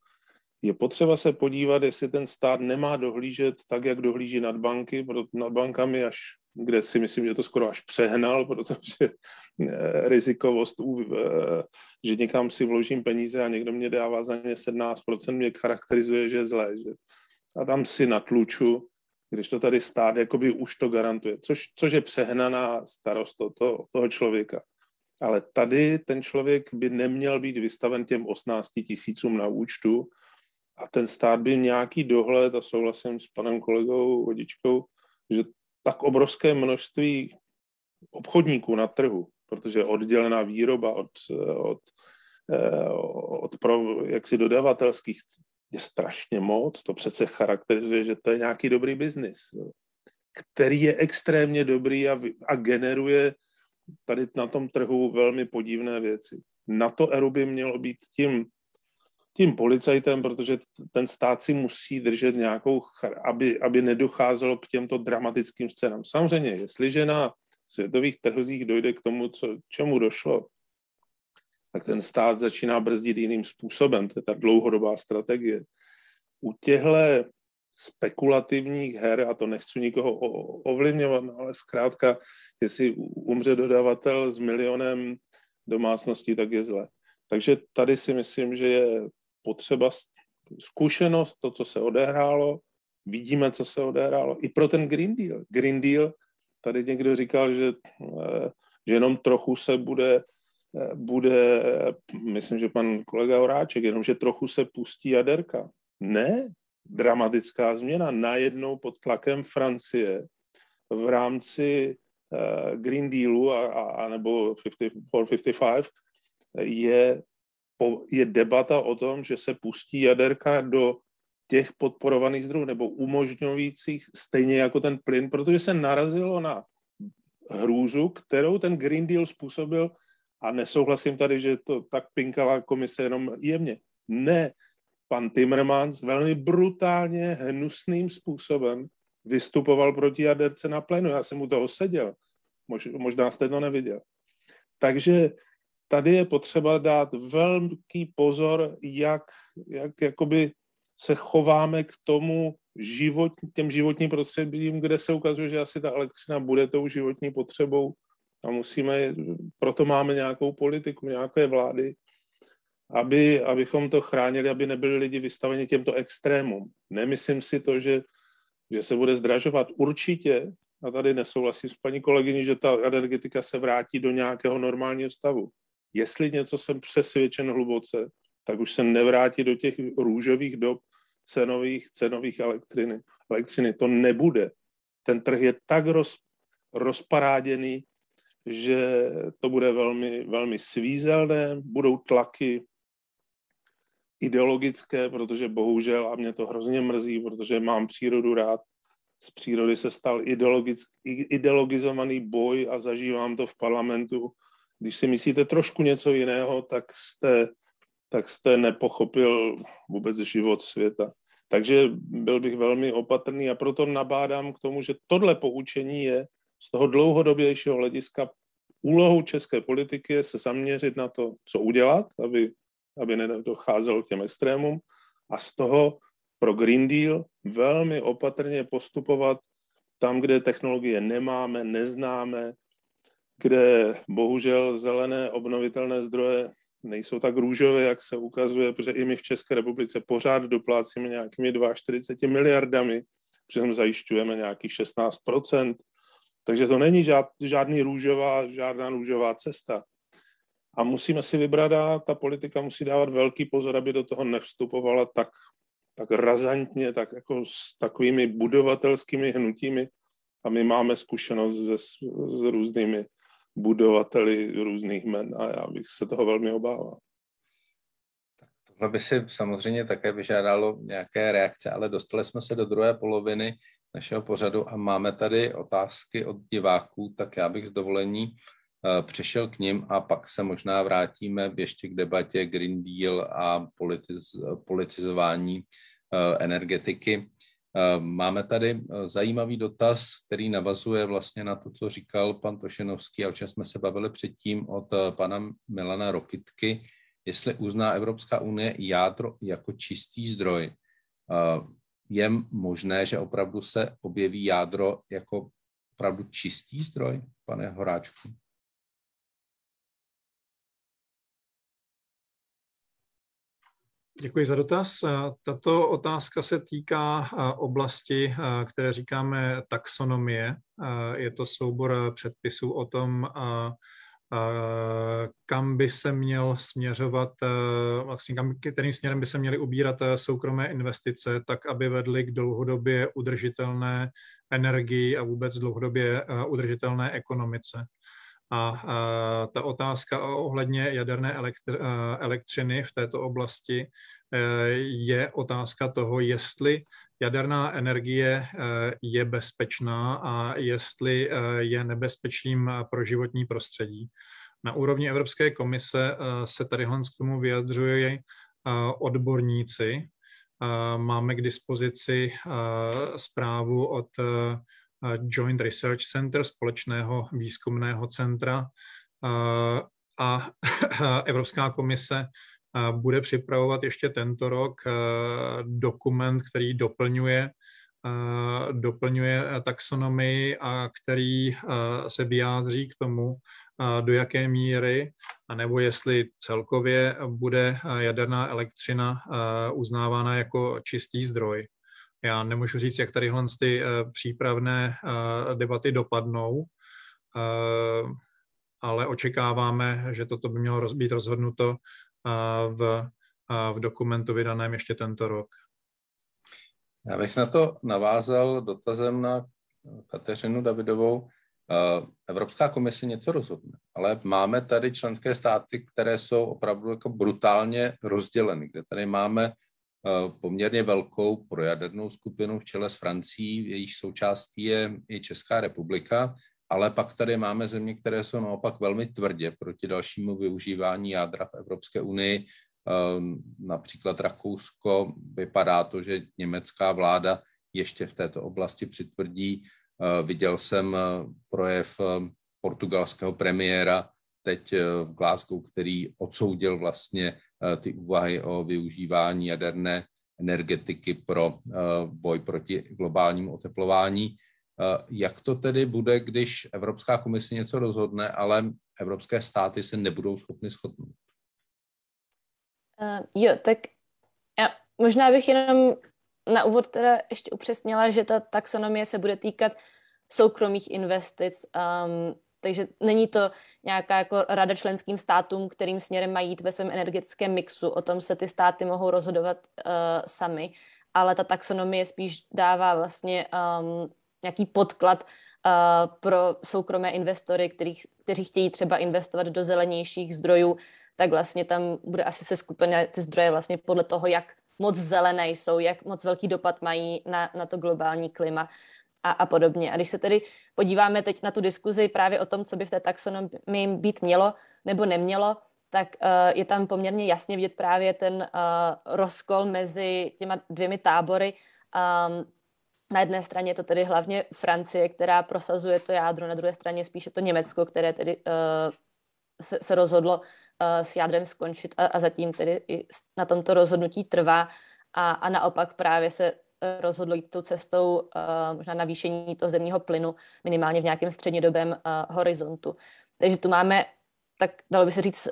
Je potřeba se podívat, jestli ten stát nemá dohlížet tak, jak dohlíží nad banky, nad bankami, až kde si myslím, že to skoro až přehnal, protože eh, rizikovost, eh, že někam si vložím peníze a někdo mě dává za ně 17%, mě charakterizuje, že je zlé. Že? A tam si natluču když to tady stát jakoby už to garantuje, což, což je přehnaná starost toho, toho člověka. Ale tady ten člověk by neměl být vystaven těm 18 tisícům na účtu a ten stát by nějaký dohled, a souhlasím s panem kolegou Vodičkou, že tak obrovské množství obchodníků na trhu, protože oddělená výroba od, od, eh, od pro, jaksi dodavatelských je strašně moc, to přece charakterizuje, že to je nějaký dobrý biznis, který je extrémně dobrý a, a generuje tady na tom trhu velmi podivné věci. Na to ERU by mělo být tím, tím policajtem, protože ten stát si musí držet nějakou, aby, aby nedocházelo k těmto dramatickým scénám. Samozřejmě, jestliže na světových trzích dojde k tomu, co, čemu došlo, tak ten stát začíná brzdit jiným způsobem. To je ta dlouhodobá strategie. U těchto spekulativních her, a to nechci nikoho ovlivňovat, ale zkrátka, jestli umře dodavatel s milionem domácností, tak je zle. Takže tady si myslím, že je potřeba zkušenost, to, co se odehrálo, vidíme, co se odehrálo, i pro ten Green Deal. Green Deal, tady někdo říkal, že, eh, že jenom trochu se bude, bude, myslím, že pan kolega Horáček, jenom, že trochu se pustí jaderka. Ne, dramatická změna. Najednou pod tlakem Francie v rámci uh, Green Dealu a, a, a nebo 5455 je, je debata o tom, že se pustí jaderka do těch podporovaných zdrojů nebo umožňujících stejně jako ten plyn, protože se narazilo na hrůzu, kterou ten Green Deal způsobil a nesouhlasím tady, že to tak pinkala komise jenom jemně. Ne, pan Timmermans velmi brutálně, hnusným způsobem vystupoval proti jaderce na plenu. Já jsem u toho seděl. Mož, možná jste to neviděl. Takže tady je potřeba dát velký pozor, jak, jak jakoby se chováme k tomu život, těm životním prostředím, kde se ukazuje, že asi ta elektřina bude tou životní potřebou a musíme, proto máme nějakou politiku, nějaké vlády, aby, abychom to chránili, aby nebyli lidi vystaveni těmto extrémům. Nemyslím si to, že, že se bude zdražovat. Určitě, a tady nesouhlasím s paní kolegyní, že ta energetika se vrátí do nějakého normálního stavu. Jestli něco jsem přesvědčen hluboce, tak už se nevrátí do těch růžových dob cenových, cenových elektriny. elektřiny. To nebude. Ten trh je tak roz, rozparáděný, že to bude velmi, velmi svízelné, budou tlaky ideologické, protože bohužel, a mě to hrozně mrzí, protože mám přírodu rád, z přírody se stal ideologizovaný boj a zažívám to v parlamentu. Když si myslíte trošku něco jiného, tak jste, tak jste nepochopil vůbec život světa. Takže byl bych velmi opatrný a proto nabádám k tomu, že tohle poučení je z toho dlouhodobějšího hlediska úlohou české politiky je se zaměřit na to, co udělat, aby aby nedocházelo k těm extrémům a z toho pro Green Deal velmi opatrně postupovat tam, kde technologie nemáme, neznáme, kde bohužel zelené obnovitelné zdroje nejsou tak růžové, jak se ukazuje, protože i my v České republice pořád doplácíme nějakými 42 miliardami, přitom zajišťujeme nějakých 16 takže to není žád, žádný růžová, žádná růžová cesta. A musíme si vybrat a ta politika musí dávat velký pozor, aby do toho nevstupovala tak, tak razantně, tak jako s takovými budovatelskými hnutími. A my máme zkušenost se, s různými budovateli různých men a já bych se toho velmi obával.
Tohle by si samozřejmě také vyžádalo nějaké reakce, ale dostali jsme se do druhé poloviny našeho pořadu a máme tady otázky od diváků, tak já bych s dovolení Eh, přešel k ním a pak se možná vrátíme ještě k debatě Green Deal a politiz, politizování eh, energetiky. Eh, máme tady zajímavý dotaz, který navazuje vlastně na to, co říkal pan Tošenovský a o čem jsme se bavili předtím od pana Milana Rokitky, jestli uzná Evropská unie jádro jako čistý zdroj. Je možné, že opravdu se objeví jádro jako opravdu čistý zdroj, pane Horáčku?
Děkuji za dotaz. Tato otázka se týká oblasti, které říkáme taxonomie. Je to soubor předpisů o tom, kam by se měl směřovat, vlastně kam, kterým směrem by se měly ubírat soukromé investice, tak aby vedly k dlouhodobě udržitelné energii a vůbec dlouhodobě udržitelné ekonomice. A ta otázka ohledně jaderné elektřiny v této oblasti je otázka toho, jestli jaderná energie e, je bezpečná a jestli e, je nebezpečím pro životní prostředí. Na úrovni Evropské komise se tady k tomu vyjadřuje odborníci. Máme k dispozici zprávu od Joint Research Center, společného výzkumného centra a Evropská komise bude připravovat ještě tento rok dokument, který doplňuje doplňuje taxonomii a který se vyjádří k tomu, do jaké míry, anebo jestli celkově bude jaderná elektřina uznávána jako čistý zdroj. Já nemůžu říct, jak tadyhle ty přípravné debaty dopadnou, ale očekáváme, že toto by mělo být rozhodnuto v, v dokumentu vydaném ještě tento rok.
Já bych na to navázal dotazem na Kateřinu Davidovou. Evropská komise něco rozhodne, ale máme tady členské státy, které jsou opravdu jako brutálně rozděleny, kde tady máme poměrně velkou projadernou skupinu v čele s Francií, jejíž součástí je i Česká republika, ale pak tady máme země, které jsou naopak velmi tvrdě proti dalšímu využívání jádra v Evropské unii. Ehm, například Rakousko, vypadá to, že německá vláda ještě v této oblasti přitvrdí. Ehm, viděl jsem eh, projev ehm, portugalského premiéra teď v Glasgow, který odsoudil vlastně ty úvahy o využívání jaderné energetiky pro boj proti globálnímu oteplování. Jak to tedy bude, když Evropská komise něco rozhodne, ale evropské státy se nebudou schopny shodnout?
Uh, jo, tak já možná bych jenom na úvod teda ještě upřesnila, že ta taxonomie se bude týkat soukromých investic, um, takže není to nějaká jako rada členským státům, kterým směrem mají jít ve svém energetickém mixu. O tom se ty státy mohou rozhodovat uh, sami, ale ta taxonomie spíš dává vlastně um, nějaký podklad uh, pro soukromé investory, kterých, kteří chtějí třeba investovat do zelenějších zdrojů, tak vlastně tam bude asi se skupina ty zdroje vlastně podle toho, jak moc zelené jsou, jak moc velký dopad mají na, na to globální klima a, a podobně. A když se tedy podíváme teď na tu diskuzi právě o tom, co by v té taxonomii být mělo nebo nemělo, tak uh, je tam poměrně jasně vidět právě ten uh, rozkol mezi těma dvěmi tábory. Um, na jedné straně je to tedy hlavně Francie, která prosazuje to jádro, na druhé straně spíše to Německo, které tedy uh, se, se rozhodlo uh, s jádrem skončit a, a zatím tedy i na tomto rozhodnutí trvá a, a naopak právě se eh, rozhodlo jít tou cestou uh, možná navýšení toho zemního plynu minimálně v nějakém střednědobém uh, horizontu. Takže tu máme tak dalo by se říct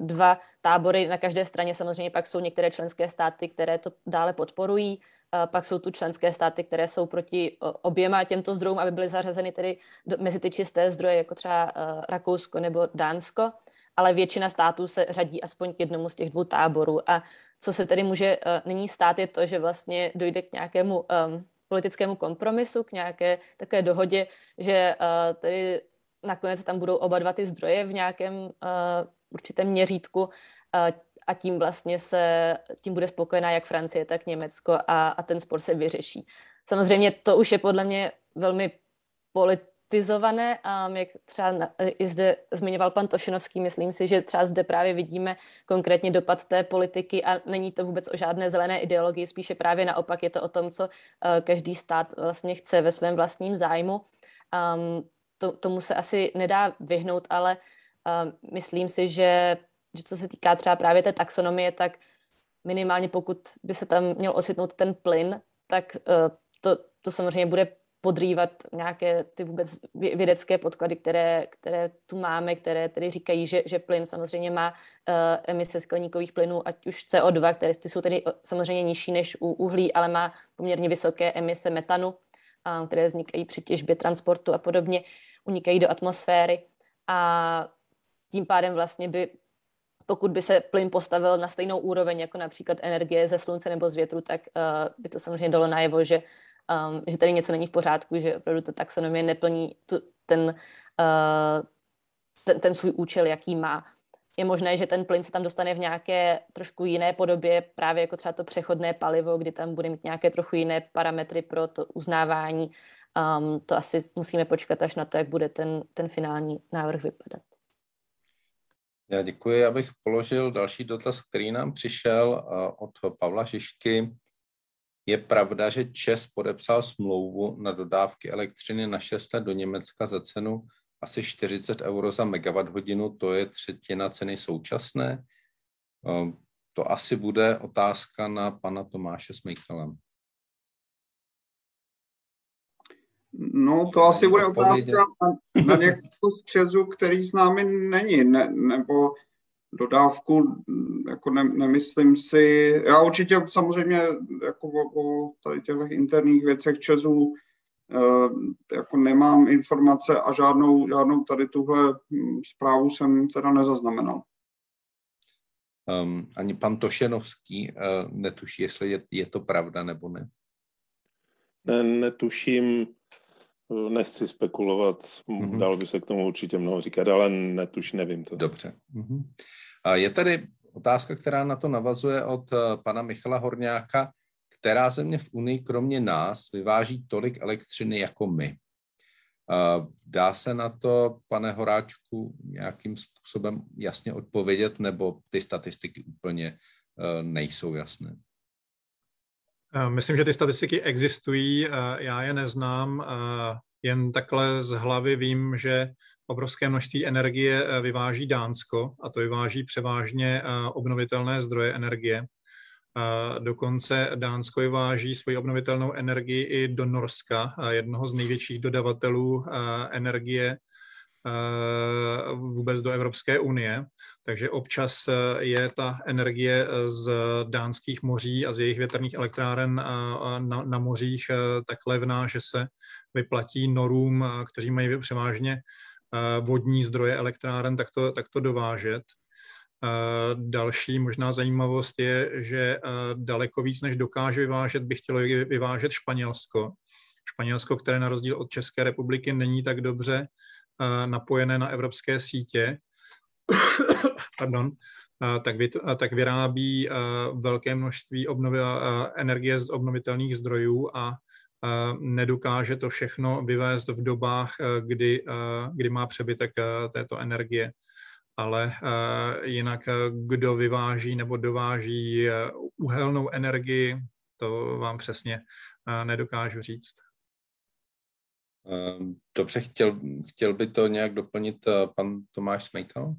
dva tábory. Na každé straně samozřejmě pak jsou některé členské státy, které to dále podporují. Pak jsou tu členské státy, které jsou proti oběma těmto zdrojům, aby byly zařazeny tedy mezi ty čisté zdroje, jako třeba Rakousko nebo Dánsko ale většina států se řadí aspoň k jednomu z těch dvou táborů. A co se tedy může uh, nyní stát, je to, že vlastně dojde k nějakému um, politickému kompromisu, k nějaké takové dohodě, že tedy nakonec tam budou oba dva ty zdroje v nějakém určitém měřítku a tím vlastně se, tím bude spokojená jak Francie, tak Německo a, a ten spor se vyřeší. Samozřejmě to už je podle mě velmi polit, politizované, um, jak třeba na, i zde zmiňoval pan Tošenovský, myslím si, že třeba zde právě vidíme konkrétně dopad té politiky a není to vůbec o žádné zelené ideologii, spíše právě naopak je to o tom, co uh, každý stát vlastně chce ve svém vlastním zájmu. Um, to, tomu se asi nedá vyhnout, ale um, myslím si, že, že co se týká třeba právě té taxonomie, tak minimálně pokud by se tam měl osvětnout ten plyn, tak uh, to, to samozřejmě bude podrývat nějaké ty vůbec vědecké podklady, které, které tu máme, které tedy říkají, že, že plyn samozřejmě má uh, emise skleníkových plynů, ať už CO2, které ty jsou tedy eh, samozřejmě nižší než u uhlí, ale má poměrně vysoké emise metanu, které vznikají při těžbě, transportu a podobně, unikají do atmosféry. A tím pádem vlastně by pokud by se plyn postavil na stejnou úroveň jako například energie ze slunce nebo z větru, tak uh, by to samozřejmě dalo najevo, že um, že tady něco není v pořádku, že opravdu ta taxonomie neplní tu, ten, uh, ten, ten svůj účel, jaký má. Je možné, že ten plyn se tam dostane v nějaké trošku jiné podobě, právě jako třeba to přechodné palivo, kdy tam bude mít nějaké trochu jiné parametry pro to uznávání. Um, to asi musíme počkat až na to, jak bude ten, ten finální návrh vypadat.
Já děkuji, abych položil další dotaz, který nám přišel od Pavla Žižky. Je pravda, že Čes podepsal smlouvu na dodávky elektřiny na 6 let do Německa za cenu asi 40 euro za megawatt hodinu, to je třetina ceny současné. To asi bude otázka na pana Tomáše Smejkala.
No, to asi bude otázka na, na někoho z Česu, který s námi není, ne, nebo dodávku, jako ne, nemyslím si, já určitě samozřejmě jako o, o tady těch interních věcech Česu eh, jako nemám informace a žádnou, žádnou tady tuhle hm, zprávu jsem teda nezaznamenal.
Um, ani pan Tošenovský uh, netuší, jestli je, je to pravda nebo ne.
Ne, netuším, nechci spekulovat, mm-hmm. dalo by se k tomu určitě mnoho říkat, ale netuší, nevím to.
Dobře. Mm-hmm. A je tady otázka, která na to navazuje od uh, pana Michala Horňáka. Která země v Unii kromě nás vyváží tolik elektřiny jako my? Dá se na to, pane Horáčku, nějakým způsobem jasně odpovědět, nebo ty statistiky úplně e, nejsou jasné?
E, myslím, že ty statistiky existují, e, já je neznám, jen takhle z hlavy vím, že obrovské množství energie vyváží Dánsko a to vyváží převážně obnovitelné zdroje energie. Dokonce Dánsko vyváží svoji obnovitelnou energii i do Norska, jednoho z největších dodavatelů energie vůbec do Evropské unie. Takže občas je ta energie z dánských moří a z jejich větrných elektráren na, na mořích tak levná, že se vyplatí norům, kteří mají převážně vodní zdroje elektráren, tak to, tak to dovážet. Další možná zajímavost je, že daleko víc, než dokáže vyvážet, by chtělo vyvážet Španělsko. Španělsko, které na rozdíl od České republiky není tak dobře napojené na evropské sítě, pardon, tak, tak vyrábí velké množství obnovi, energie z obnovitelných zdrojů a nedokáže to všechno vyvést v dobách, kdy, kdy má přebytek této energie. Ale jinak kdo vyváží nebo dováží eh, uhelnou energii, to vám přesně nedokážu říct.
Ehm, dobře, chtěl, chtěl by to nějak doplnit pan Tomáš Smejkal?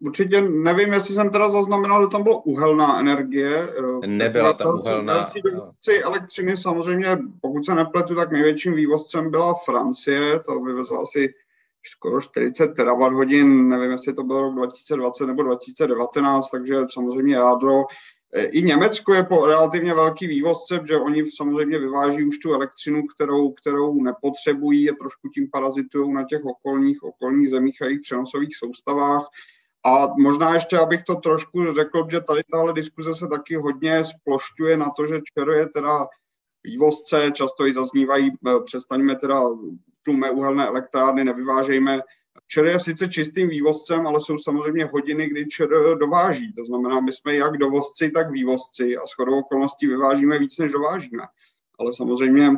Určitě nevím, jestli jsem teda zaznamenal, že tam byla uhelná energie.
Nebyla tam uhelná.
Vývozci elektřiny samozřejmě, pokud se nepletu, tak největším vývozcem byla Francie, to vyvezla asi skoro 40 terawatt hodin, nevím, jestli to bylo rok 2020 nebo 2019, takže samozřejmě jádro. E, I Německo je po relativně velký vývozce, že oni samozřejmě vyváží už tu elektřinu, kterou, kterou nepotřebují a trošku tím parazitují na těch okolních, okolních zemích a jejich přenosových soustavách. A možná ještě, abych to trošku řekl, že tady tahle diskuze se taky hodně splošťuje na to, že ČR je teda vývozce, často i zaznívají, e, přestaňme teda tlumé uhelné elektrárny, nevyvážejme. ČR je sice čistým vývozcem, ale jsou samozřejmě hodiny, kdy ČR dováží. To znamená, my jsme jak dovozci, tak vývozci a shodou okolností vyvážíme víc, než dovážíme. Ale samozřejmě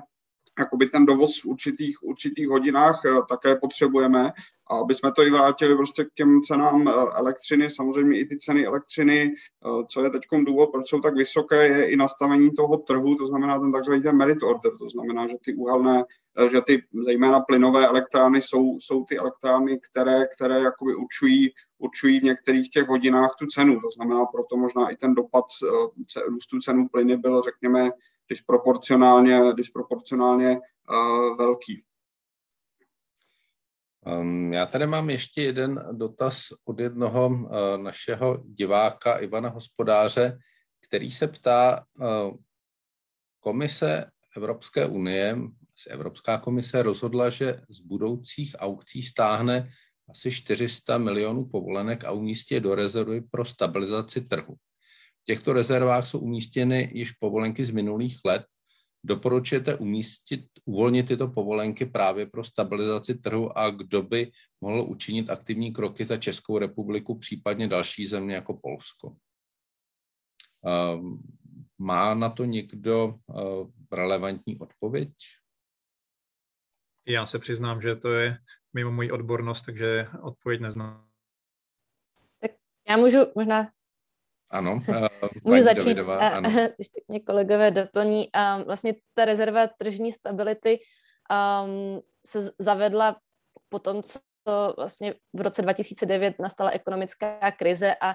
jakoby ten dovoz v určitých, určitých hodinách eh, také potřebujeme. A aby jsme to i vrátili prostě k těm cenám eh, elektřiny, samozřejmě i ty ceny elektřiny, eh, co je teď důvod, proč jsou tak vysoké, je i nastavení toho trhu, to znamená ten takzvaný ten merit order, to znamená, že ty uhelné, že ty zejména plynové elektrárny jsou, jsou ty elektrárny, které, které jakoby určují, určují v některých těch hodinách tu cenu. To znamená, proto možná i ten dopad růstu cenu plyny byl, řekněme, disproporcionálně, disproporcionálně uh, velký.
Um, já tady mám ještě jeden dotaz od jednoho uh, našeho diváka Ivana Hospodáře, který se ptá, uh, komise Evropské unie, Evropská komise rozhodla, že z budoucích aukcí stáhne asi 400 milionů povolenek a umístí je do rezervy pro stabilizaci trhu těchto rezervách jsou umístěny již povolenky z minulých let. Doporučujete umístit, uvolnit tyto povolenky právě pro stabilizaci trhu a kdo by mohl učinit aktivní kroky za Českou republiku, případně další země jako Polsko? Ehm, má na to někdo eh, relevantní odpověď?
Já se přiznám, že to je mimo moji odbornost, takže odpověď neznám.
Já můžu možná
ano, uh,
Můžu začít, Davidová, ano. ještě mě kolegové doplní. Um, vlastně ta rezerva tržní stability um, se zavedla po tom, co vlastně v roce 2009 nastala ekonomická krize a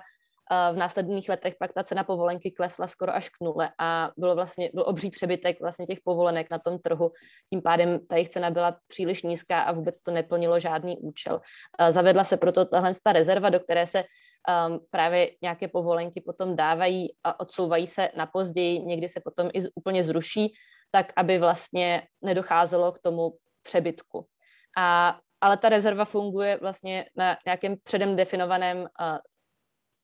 v následných letech pak ta cena povolenky klesla skoro až k nule a bylo vlastně, byl obří přebytek vlastně těch povolenek na tom trhu. Tím pádem ta jejich cena byla příliš nízká a vůbec to neplnilo žádný účel. Zavedla se proto tahle ta rezerva, do které se um, právě nějaké povolenky potom dávají a odsouvají se na později, někdy se potom i úplně zruší, tak aby vlastně nedocházelo k tomu přebytku. A, ale ta rezerva funguje vlastně na nějakém předem definovaném uh,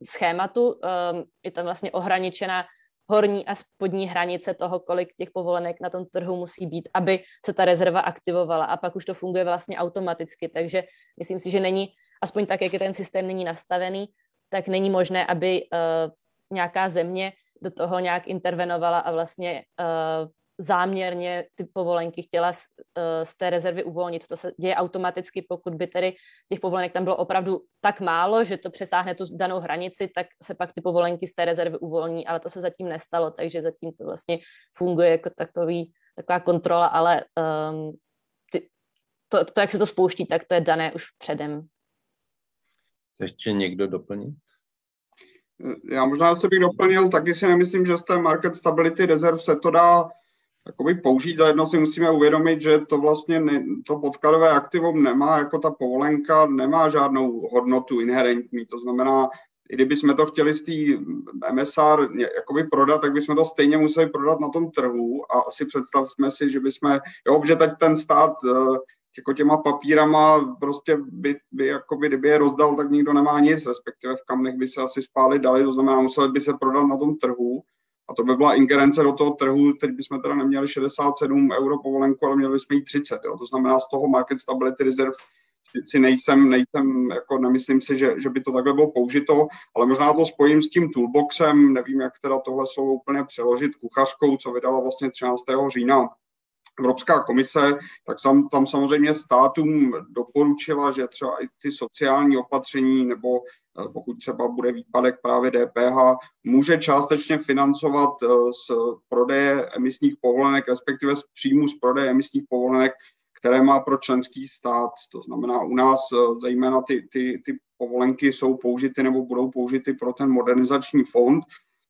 schématu. Um, je tam vlastně ohraničená horní a spodní hranice toho, kolik těch povolenek na tom trhu musí být, aby se ta rezerva aktivovala a pak už to funguje vlastně automaticky, takže myslím si, že není, aspoň tak, jak je ten systém není nastavený, tak není možné, aby uh, nějaká země do toho nějak intervenovala a vlastně uh, záměrně ty povolenky chtěla z, uh, z té rezervy uvolnit. To se děje automaticky, pokud by tedy těch povolenek tam bylo opravdu tak málo, že to přesáhne tu danou hranici, tak se pak ty povolenky z té rezervy uvolní, ale to se zatím nestalo, takže zatím to vlastně funguje jako takový, taková kontrola, ale um, ty, to, to, jak se to spouští, tak to je dané už předem.
Ještě někdo doplnit?
Já možná se bych doplnil, taky si nemyslím, že z té market stability rezerv se to dá jakoby použít. Za jedno si musíme uvědomit, že to vlastně ne, to podkladové aktivum nemá, jako ta povolenka, nemá žádnou hodnotu inherentní. To znamená, i kdyby jsme to chtěli z té MSR jakoby prodat, tak bychom to stejně museli prodat na tom trhu a asi představme si, že bychom, jo, že teď ten stát eh, jako těma papírama prostě by, by jakoby, kdyby je rozdal, tak nikdo nemá nic, respektive v kamnech by se asi spály dali, to znamená, museli by se prodat na tom trhu a to by byla ingerence do toho trhu, teď bychom teda neměli 67 euro povolenku, ale měli bychom jí 30. Jo. To znamená, z toho market stability reserve si nejsem, nejsem jako nemyslím si, že, že by to takhle bylo použito, ale možná to spojím s tím toolboxem, nevím, jak teda tohle slovo úplně přeložit, kuchařkou, co vydala vlastně 13. října Evropská komise, tak tam, tam samozřejmě státům doporučila, že třeba i ty sociální opatření nebo eh, pokud třeba bude výpadek právě DPH, může částečně financovat eh, z prodeje emisních povolenek, respektive z příjmu z prodeje emisních povolenek, které má pro členský stát. To znamená, u nás eh, zejména ty, ty, ty povolenky jsou použity nebo budou použity pro ten modernizační fond.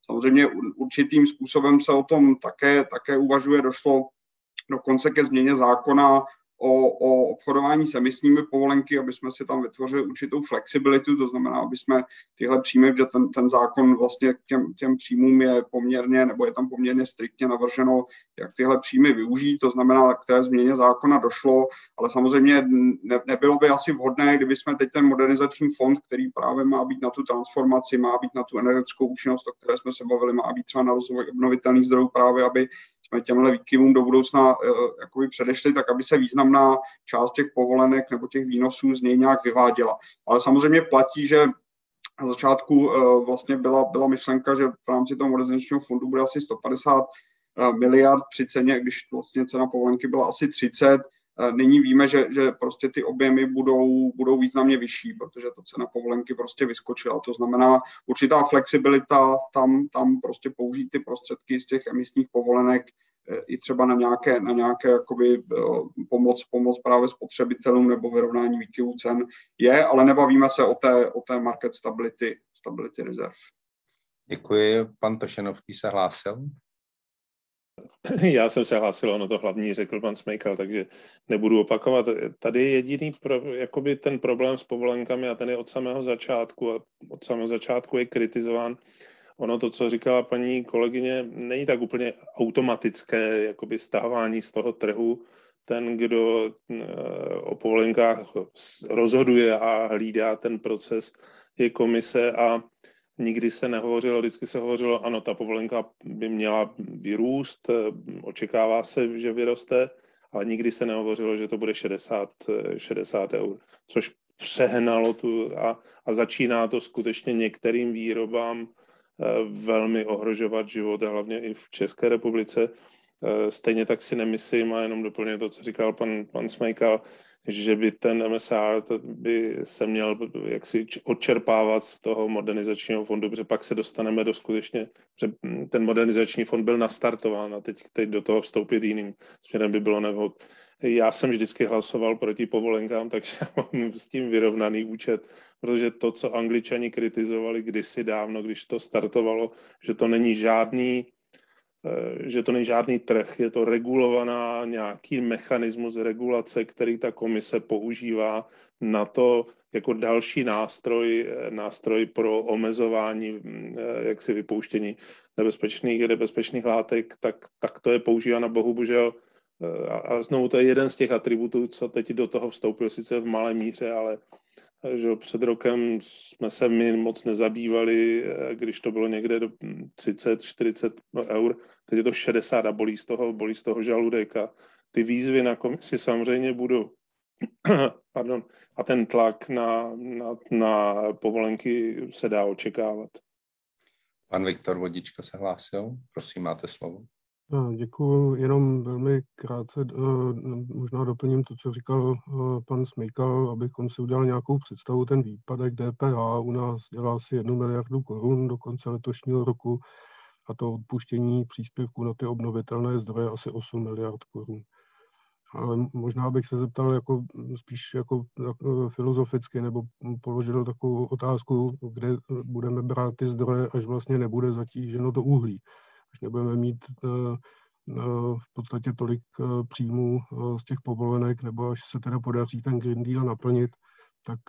Samozřejmě určitým způsobem se o tom také, také uvažuje. Došlo dokonce ke změně zákona o, o obchodování s emisními povolenky, aby jsme si tam vytvořili určitou flexibilitu, to znamená, aby jsme tyhle příjmy, že ten, ten zákon vlastně k těm, těm příjmům je poměrně, nebo je tam poměrně striktně navrženo, jak tyhle příjmy využít, to znamená, k té změně zákona došlo, ale samozřejmě ne, nebylo by asi vhodné, kdyby jsme teď ten modernizační fond, který právě má být na tu transformaci, má být na tu energetickou účinnost, o které jsme se bavili, má být třeba na rozvoj obnovitelných zdrojů právě, aby jsme těmhle výkyvům do budoucna uh, jakoby předešli, tak aby se významná část těch povolenek nebo těch výnosů z něj nějak vyváděla. Ale samozřejmě platí, že na začátku uh, vlastně byla, byla myšlenka, že v rámci toho modernizačního fondu bude asi 150 uh, miliard při ceně, když vlastně cena povolenky byla asi 30, Nyní víme, že, že prostě ty objemy budou, budou významně vyšší, protože ta cena povolenky prostě vyskočila. To znamená určitá flexibilita tam, tam prostě použít ty prostředky z těch emisních povolenek e, i třeba na nějaké, na nějaké jakoby, e, pomoc, pomoc právě spotřebitelům nebo vyrovnání výkyvů cen je, ale nebavíme se o té, o té market stability, stability reserve.
Děkuji. Pan Tošenovský se hlásil.
Já jsem se hlásil, ono to hlavní řekl pan Smejkal, takže nebudu opakovat. Tady je jediný pro, jakoby ten problém s povolenkami a ten je od samého začátku a od samého začátku je kritizován. Ono to, co říkala paní kolegyně, není tak úplně automatické jakoby stávání z toho trhu. Ten, kdo eh, o povolenkách rozhoduje a hlídá ten proces, je komise a nikdy se nehovořilo, vždycky se hovořilo, ano, ta povolenka by měla vyrůst, eh, očekává se, že vyroste, ale nikdy se nehovořilo, že to bude 60, 60 eur, což přehnalo tu a, a začíná to skutečně některým výrobám eh, velmi ohrožovat život, a hlavně i v České republice. Eh, stejně tak si nemyslím, a jenom doplně to, co říkal pan, pan Smejkal, že by ten MSR by se měl jaksi odčerpávat z toho modernizačního fondu, protože pak se dostaneme do skutečně, ten modernizační fond byl nastartován a teď, teď do toho vstoupit jiným směrem by bylo nevhod. Já jsem vždycky hlasoval proti povolenkám, takže mám s tím vyrovnaný účet, protože to, co angličani kritizovali kdysi dávno, když to startovalo, že to není žádný že to není žádný trh, je to regulovaná nějaký mechanismus regulace, který ta komise používá na to jako další nástroj, eh, nástroj pro omezování mm, eh, jaksi vypouštění nebezpečných, nebezpečných látek, tak, tak to je používáno bohužel. A znovu to je jeden z těch atributů, co teď do toho vstoupil, sice v malé míře, ale že před rokem jsme se my moc nezabývali, eh, když to bylo někde do 30-40 eur, teď je to 60 a bolí z toho, bolí z toho žaludek a ty výzvy na komisi samozřejmě budou. Pardon. A ten tlak na, na, na povolenky se dá očekávat.
Pan Viktor Vodička se hlásil. Prosím, máte slovo.
Děkuji, jenom velmi krátce eh, možná doplním to, co říkal eh, pan Smejkal, abychom si udělali nějakou představu. Ten výpadek DPH u nás dělá asi jednu miliardu korun do konce letošního roku a to odpuštění příspěvku na ty obnovitelné zdroje asi 8 miliard korun. Ale možná bych se zeptal jako, spíš jako, jako filozoficky nebo položil takovou otázku, kde budeme brát ty zdroje, až vlastně nebude zatíženo to uhlí až nebudeme mít eh, eh, v podstatě tolik eh, příjmů z těch povolenek, nebo až se teda podaří ten Green Deal naplnit, tak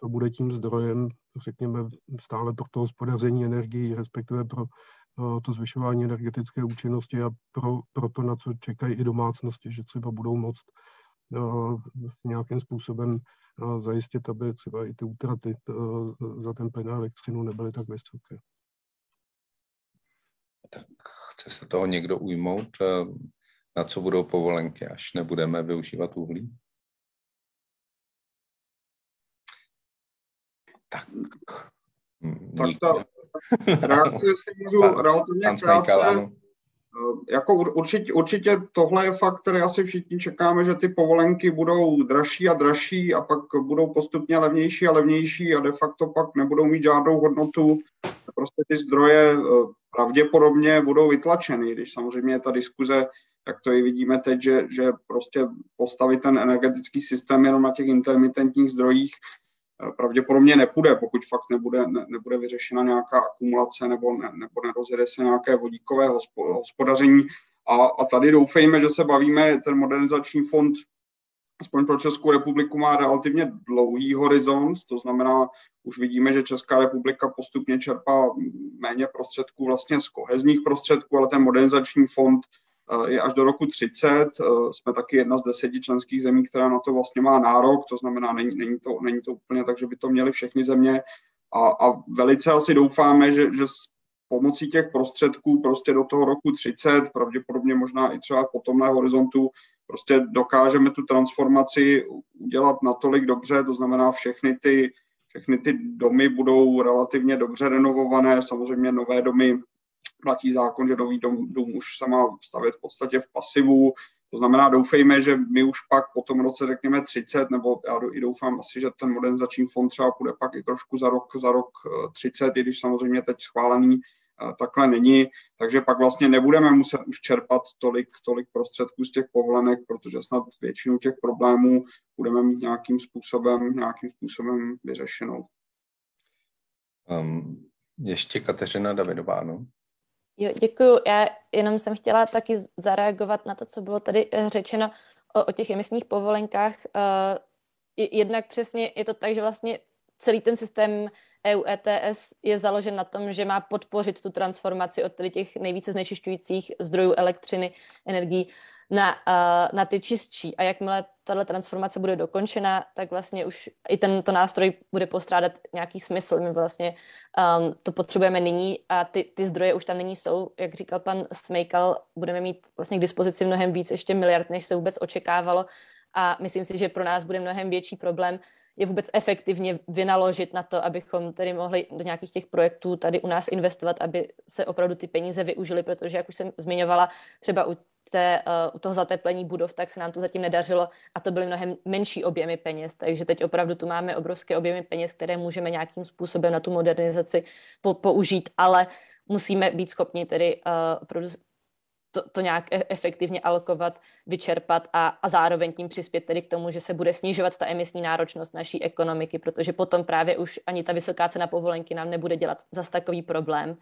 to bude tím zdrojem, řekněme, stále pro to hospodaření energií, respektive pro to zvyšování energetické účinnosti a pro, pro to, na co čekají i domácnosti, že třeba budou moct nějakým způsobem zajistit, aby třeba i ty útraty za ten plyn a elektřinu nebyly tak vysoké.
Chce se toho někdo ujmout, eh, na co budou povolenky, až nebudeme využívat uhlí?
Tak, tak ta reakce si můžu relativně krátce. Eh, jako určitě, určitě tohle je fakt, který asi všichni čekáme, že ty povolenky budou dražší a dražší a pak budou postupně levnější a levnější a de facto pak nebudou mít žádnou hodnotu. Prostě ty zdroje eh, pravděpodobně budou vytlačeny, když samozřejmě ta diskuze, jak to i vidíme teď, že, že prostě postavit ten energetický systém jenom na těch intermitentních zdrojích eh, pravděpodobně nepůjde, pokud fakt nebude, ne, nebude vyřešena nějaká akumulace nebo, ne, nebo nerozjede se nějaké vodíkové hospodaření. A, a tady doufejme, že se bavíme, ten modernizační fond aspoň pro Českou republiku má relativně dlouhý horizont, to znamená, už vidíme, že Česká republika postupně čerpá méně prostředků vlastně z kohezních prostředků, ale ten modernizační fond eh, je až do roku 30. Eh, jsme taky jedna z deseti členských zemí, která na to vlastně má nárok, to znamená, není, není, to, není to úplně tak, že by to měly všechny země. A, a velice asi doufáme, že, že s pomocí těch prostředků prostě do toho roku 30, pravděpodobně možná i třeba po tomhle horizontu, prostě dokážeme tu transformaci udělat natolik dobře, to znamená všechny ty, všechny ty domy budou relativně dobře renovované, samozřejmě nové domy platí zákon, že nový dom, dům už se má stavět v podstatě v pasivu, to znamená, doufejme, že my už pak po tom roce řekněme 30, nebo já i doufám asi, že ten modernizační fond třeba půjde pak i trošku za rok, za rok 30, eh, i když samozřejmě teď schválený takhle není, takže pak vlastně nebudeme muset už čerpat tolik, tolik prostředků z těch povolenek, protože snad většinu těch problémů budeme mít nějakým způsobem, nějakým způsobem vyřešenou.
Um, ještě Kateřina Davidová, no?
Jo, děkuji. Já jenom jsem chtěla taky zareagovat na to, co bylo tady eh, řečeno o, o těch emisních povolenkách. Uh, jednak přesně je to tak, že vlastně celý ten systém EU ETS je založen na tom, že má podpořit tu transformaci od tedy těch nejvíce znečišťujících zdrojů elektřiny, energií na, na ty čistší. A jakmile tahle transformace bude dokončena, tak vlastně už i tento nástroj bude postrádat nějaký smysl. My vlastně um, to potřebujeme nyní a ty, ty zdroje už tam nyní jsou. Jak říkal pan Smejkal, budeme mít vlastně k dispozici mnohem víc ještě miliard, než se vůbec očekávalo. A myslím si, že pro nás bude mnohem větší problém je vůbec efektivně vynaložit na to, abychom tedy mohli do nějakých těch projektů tady u nás investovat, aby se opravdu ty peníze využily, protože, jak už jsem zmiňovala, třeba u, té, uh, u toho zateplení budov, tak se nám to zatím nedařilo a to byly mnohem menší objemy peněz, takže teď opravdu tu máme obrovské objemy peněz, které můžeme nějakým způsobem na tu modernizaci po, použít, ale musíme být schopni tedy uh, opravdu to, to nějak e- efektivně alokovat, vyčerpat a, a zároveň tím přispět tedy k tomu, že se bude snižovat ta emisní náročnost naší ekonomiky, protože potom právě už ani ta vysoká cena povolenky nám nebude dělat zas takový problém.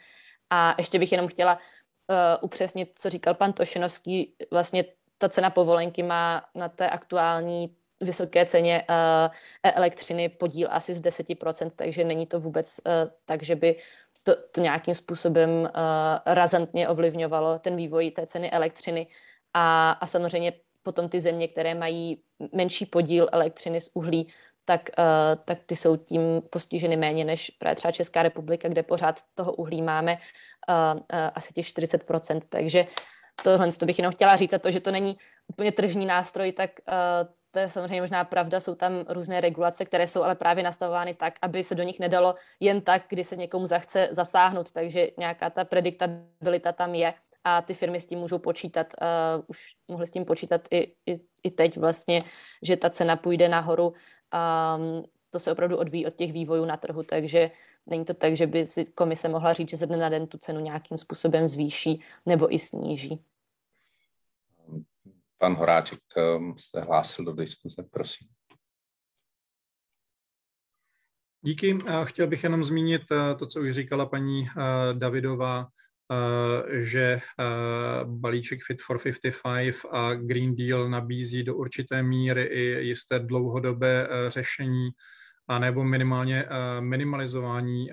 A ještě bych jenom chtěla uh, upřesnit, co říkal pan Tošenovský, vlastně ta cena povolenky má na té aktuální vysoké ceně uh, elektřiny podíl asi z 10%, takže není to vůbec uh, tak, že by to, to nějakým způsobem uh, razantně ovlivňovalo ten vývoj té ceny elektřiny a, a samozřejmě potom ty země, které mají menší podíl elektřiny z uhlí, tak, uh, tak ty jsou tím postiženy méně než právě třeba Česká republika, kde pořád toho uhlí máme uh, uh, asi těch 40%. Takže tohle to bych jenom chtěla říct a to, že to není úplně tržní nástroj, tak uh, to je samozřejmě možná pravda, jsou tam různé regulace, které jsou ale právě nastavovány tak, aby se do nich nedalo jen tak, kdy se někomu zachce zasáhnout, takže nějaká ta prediktabilita tam je a ty firmy s tím můžou počítat, uh, už mohly s tím počítat i, i, i teď vlastně, že ta cena půjde nahoru. Um, to se opravdu odvíjí od těch vývojů na trhu, takže není to tak, že by si komise mohla říct, že ze dne na den tu cenu nějakým způsobem zvýší nebo i sníží.
Pan Horáček um, se hlásil do diskuze, prosím.
Díky. Chtěl bych jenom zmínit uh, to, co už říkala paní uh, Davidová, že balíček Fit for 55 a Green Deal nabízí do určité míry i jisté dlouhodobé řešení a nebo minimálně minimalizování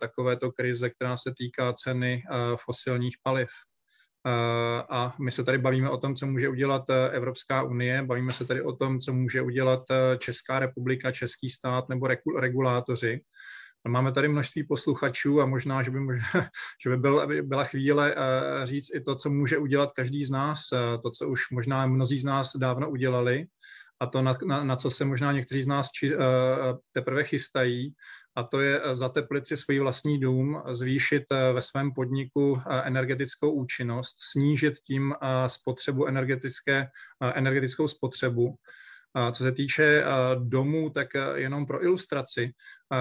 takovéto krize, která se týká ceny fosilních paliv. Eh, a my se tady bavíme o tom, co může udělat eh, Evropská unie, bavíme se tady o tom, co může udělat eh, Česká republika, Český stát nebo regulátoři. Máme tady množství posluchačů a možná, že by, možná, že by byl, aby byla chvíle říct i to, co může udělat každý z nás, to, co už možná mnozí z nás dávno udělali a to, na, na, na co se možná někteří z nás či, teprve chystají a to je eh, zateplit si svůj vlastní dům, zvýšit eh, ve svém podniku eh, energetickou účinnost, snížit tím spotřebu energetické, energetickou spotřebu. Co se týče domů, tak jenom pro ilustraci,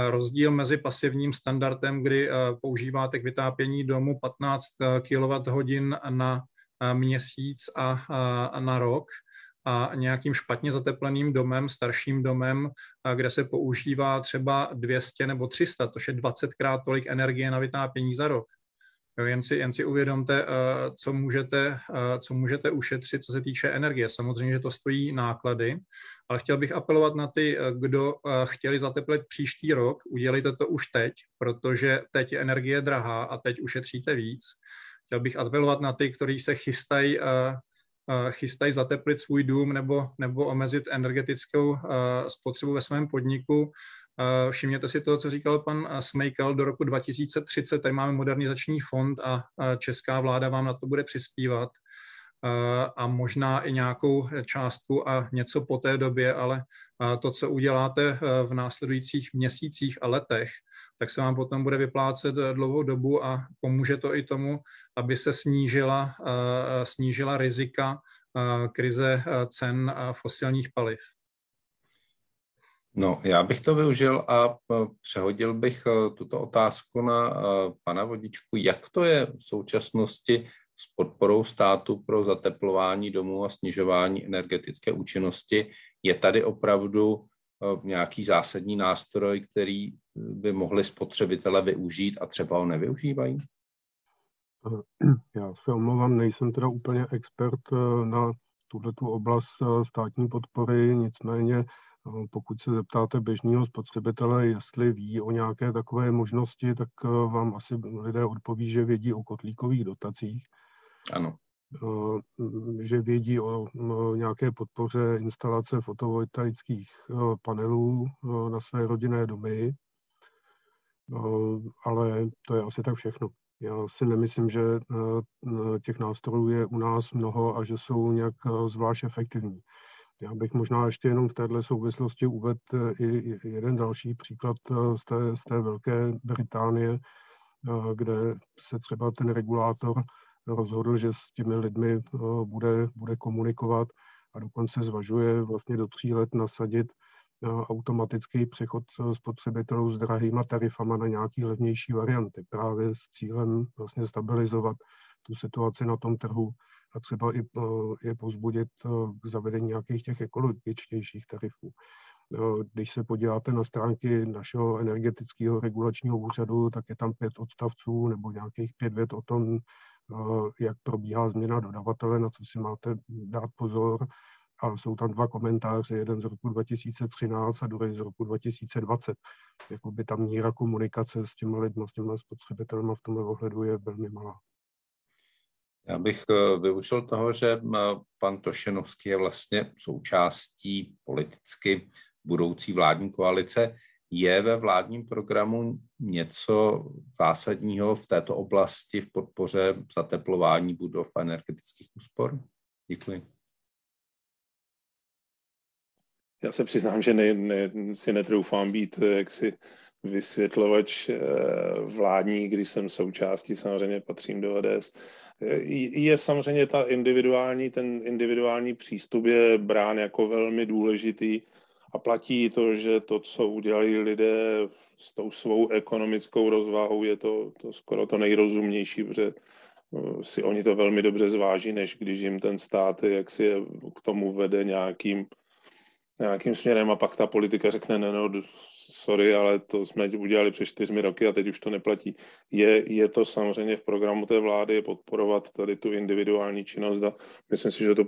rozdíl mezi pasivním standardem, kdy používáte k vytápění domu 15 kWh na měsíc a na rok, a nějakým špatně zatepleným domem, starším domem, kde se používá třeba 200 nebo 300, to je 20krát tolik energie na vytápění za rok. Jo, jen, si, jen si uvědomte, co můžete, co můžete ušetřit, co se týče energie. Samozřejmě, že to stojí náklady, ale chtěl bych apelovat na ty, kdo chtěli zateplit příští rok, udělejte to už teď, protože teď je energie drahá a teď ušetříte víc. Chtěl bych apelovat na ty, kteří se chystají chystají zateplit svůj dům nebo, nebo omezit energetickou spotřebu ve svém podniku. Všimněte si toho, co říkal pan Smejkal, do roku 2030 tady máme modernizační fond a česká vláda vám na to bude přispívat a možná i nějakou částku a něco po té době, ale to, co uděláte v následujících měsících a letech, tak se vám potom bude vyplácet dlouhou dobu a pomůže to i tomu, aby se snížila, snížila rizika krize cen fosilních paliv.
No, já bych to využil a přehodil bych tuto otázku na pana Vodičku. Jak to je v současnosti s podporou státu pro zateplování domů a snižování energetické účinnosti. Je tady opravdu eh, nějaký zásadní nástroj, který by mohli spotřebitele využít a třeba ho nevyužívají?
Já se omlouvám, nejsem teda úplně expert eh, na tuto oblast eh, státní podpory, nicméně pokud se zeptáte běžného spotřebitele, jestli ví o nějaké takové možnosti, tak vám asi lidé odpoví, že vědí o kotlíkových dotacích.
Ano.
Že vědí o nějaké podpoře instalace fotovoltaických panelů na své rodinné domy, ale to je asi tak všechno. Já si nemyslím, že těch nástrojů je u nás mnoho a že jsou nějak zvlášť efektivní. Já bych možná ještě jenom v této souvislosti uvedl i jeden další příklad z té, z té Velké Británie, kde se třeba ten regulátor rozhodl, že s těmi lidmi bude, bude komunikovat a dokonce zvažuje vlastně do tří let nasadit automatický přechod spotřebitelů s drahýma tarifama na nějaký levnější varianty, právě s cílem vlastně stabilizovat tu situaci na tom trhu a třeba i je pozbudit k zavedení nějakých těch ekologičtějších tarifů. Když se podíváte na stránky našeho energetického regulačního úřadu, tak je tam pět odstavců nebo nějakých pět vět o tom, jak probíhá změna dodavatele, na co si máte dát pozor. A jsou tam dva komentáře, jeden z roku 2013 a druhý z roku 2020. Jakoby ta míra komunikace s těmi lidmi, s těmi spotřebitelmi v tomhle ohledu je velmi malá.
Já bych eh, využil toho, že pan Tošenovský je vlastně součástí politicky budoucí vládní koalice. Je ve vládním programu něco zásadního v této oblasti v podpoře zateplování budov a energetických úspor? Děkuji.
Já se přiznám, že ne, ne, si netroufám být eh, jaksi vysvětlovač vládní, když jsem součástí, samozřejmě patřím do ODS je samozřejmě ta individuální, ten individuální přístup je brán jako velmi důležitý a platí to, že to, co udělali lidé s tou svou ekonomickou rozvahou, je to, to skoro to nejrozumnější, protože eh, si oni to velmi dobře zváží, než když jim ten stát jak si je k tomu vede nějakým, nějakým směrem a pak ta politika řekne, ne, no, sorry, ale to jsme udělali před čtyřmi roky a teď už to neplatí. Je, je to samozřejmě v programu té vlády podporovat tady tu individuální činnost a myslím si, že to,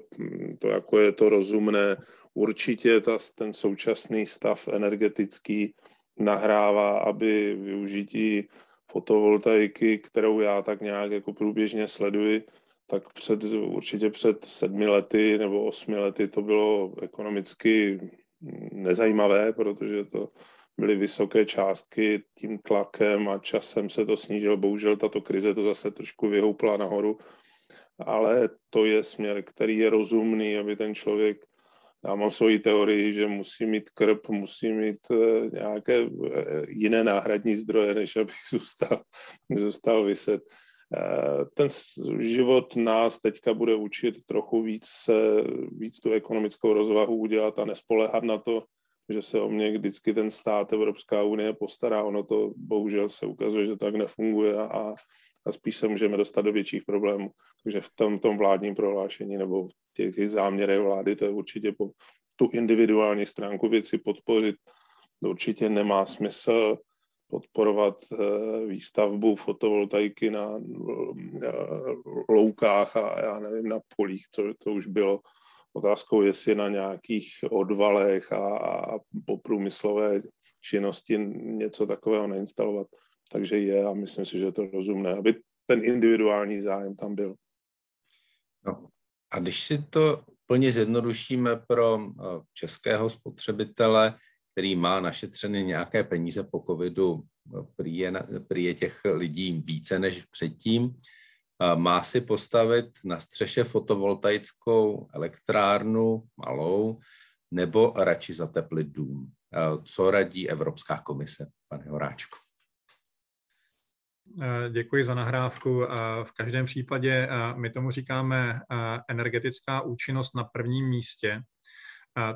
to jako je to rozumné. Určitě ta, ten současný stav energetický nahrává, aby využití fotovoltaiky, kterou já tak nějak jako průběžně sleduji, tak před, určitě před sedmi lety nebo osmi lety to bylo ekonomicky nezajímavé, protože to byly vysoké částky tím tlakem a časem se to snížilo. Bohužel tato krize to zase trošku vyhoupla nahoru, ale to je směr, který je rozumný, aby ten člověk já mám svoji teorii, že musí mít krp, musí mít eh, nějaké eh, jiné náhradní zdroje, než abych zůstal, zůstal vyset. Eh, ten život nás teďka bude učit trochu víc, víc tu ekonomickou rozvahu udělat a nespolehat na to, že se o mě vždycky ten stát, Evropská unie postará. Ono to bohužel se ukazuje, že tak nefunguje a, a spíš se můžeme dostat do větších problémů. Takže v tom, tom vládním prohlášení nebo těch, těch záměrech vlády to je určitě po, tu individuální stránku věci podpořit. Určitě nemá smysl podporovat eh, výstavbu fotovoltaiky na eh, loukách a já nevím, na polích, co to už bylo Otázkou, jestli na nějakých odvalech a, a po průmyslové činnosti něco takového neinstalovat. Takže je a myslím si, že je to rozumné, aby ten individuální zájem tam byl.
No, a když si to plně zjednodušíme pro eh, českého spotřebitele, který má našetřeny nějaké peníze po covidu, eh, prý je, prý je těch lidí více než předtím, má si postavit na střeše fotovoltaickou elektrárnu malou nebo radši zateplit dům. Co radí Evropská komise, pane Horáčku?
Děkuji za nahrávku. V každém případě my tomu říkáme energetická účinnost na prvním místě.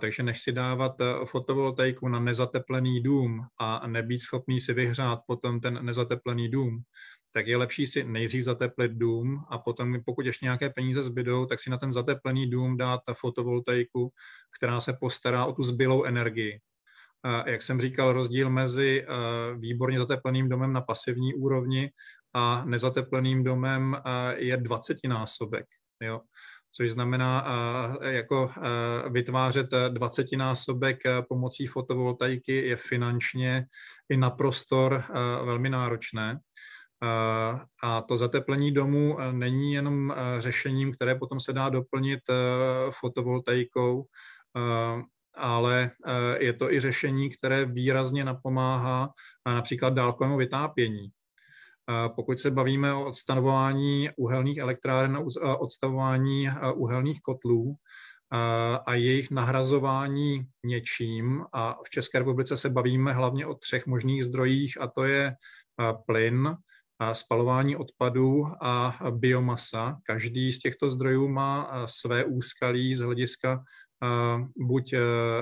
Takže než si dávat fotovoltaiku na nezateplený dům a nebýt schopný si vyhřát potom ten nezateplený dům, tak je lepší si nejdřív zateplit dům a potom, pokud ještě nějaké peníze zbydou, tak si na ten zateplený dům dát ta fotovoltaiku, která se postará o tu zbylou energii. Jak jsem říkal, rozdíl mezi výborně zatepleným domem na pasivní úrovni a nezatepleným domem je 20 násobek. Jo? což znamená jako vytvářet 20 násobek pomocí fotovoltaiky je finančně i na prostor velmi náročné. A to zateplení domu eh, není jenom eh, řešením, které potom se dá doplnit eh, fotovoltaikou, ale je to i řešení, které výrazně napomáhá například dálkovému vytápění. Pokud se bavíme o odstavování uhelných elektráren, odstavování uhelných kotlů, a jejich nahrazování něčím. A v České republice se bavíme hlavně o třech možných zdrojích, a to je plyn, spalování odpadů a biomasa. Každý z těchto zdrojů má své úskalí z hlediska buď e,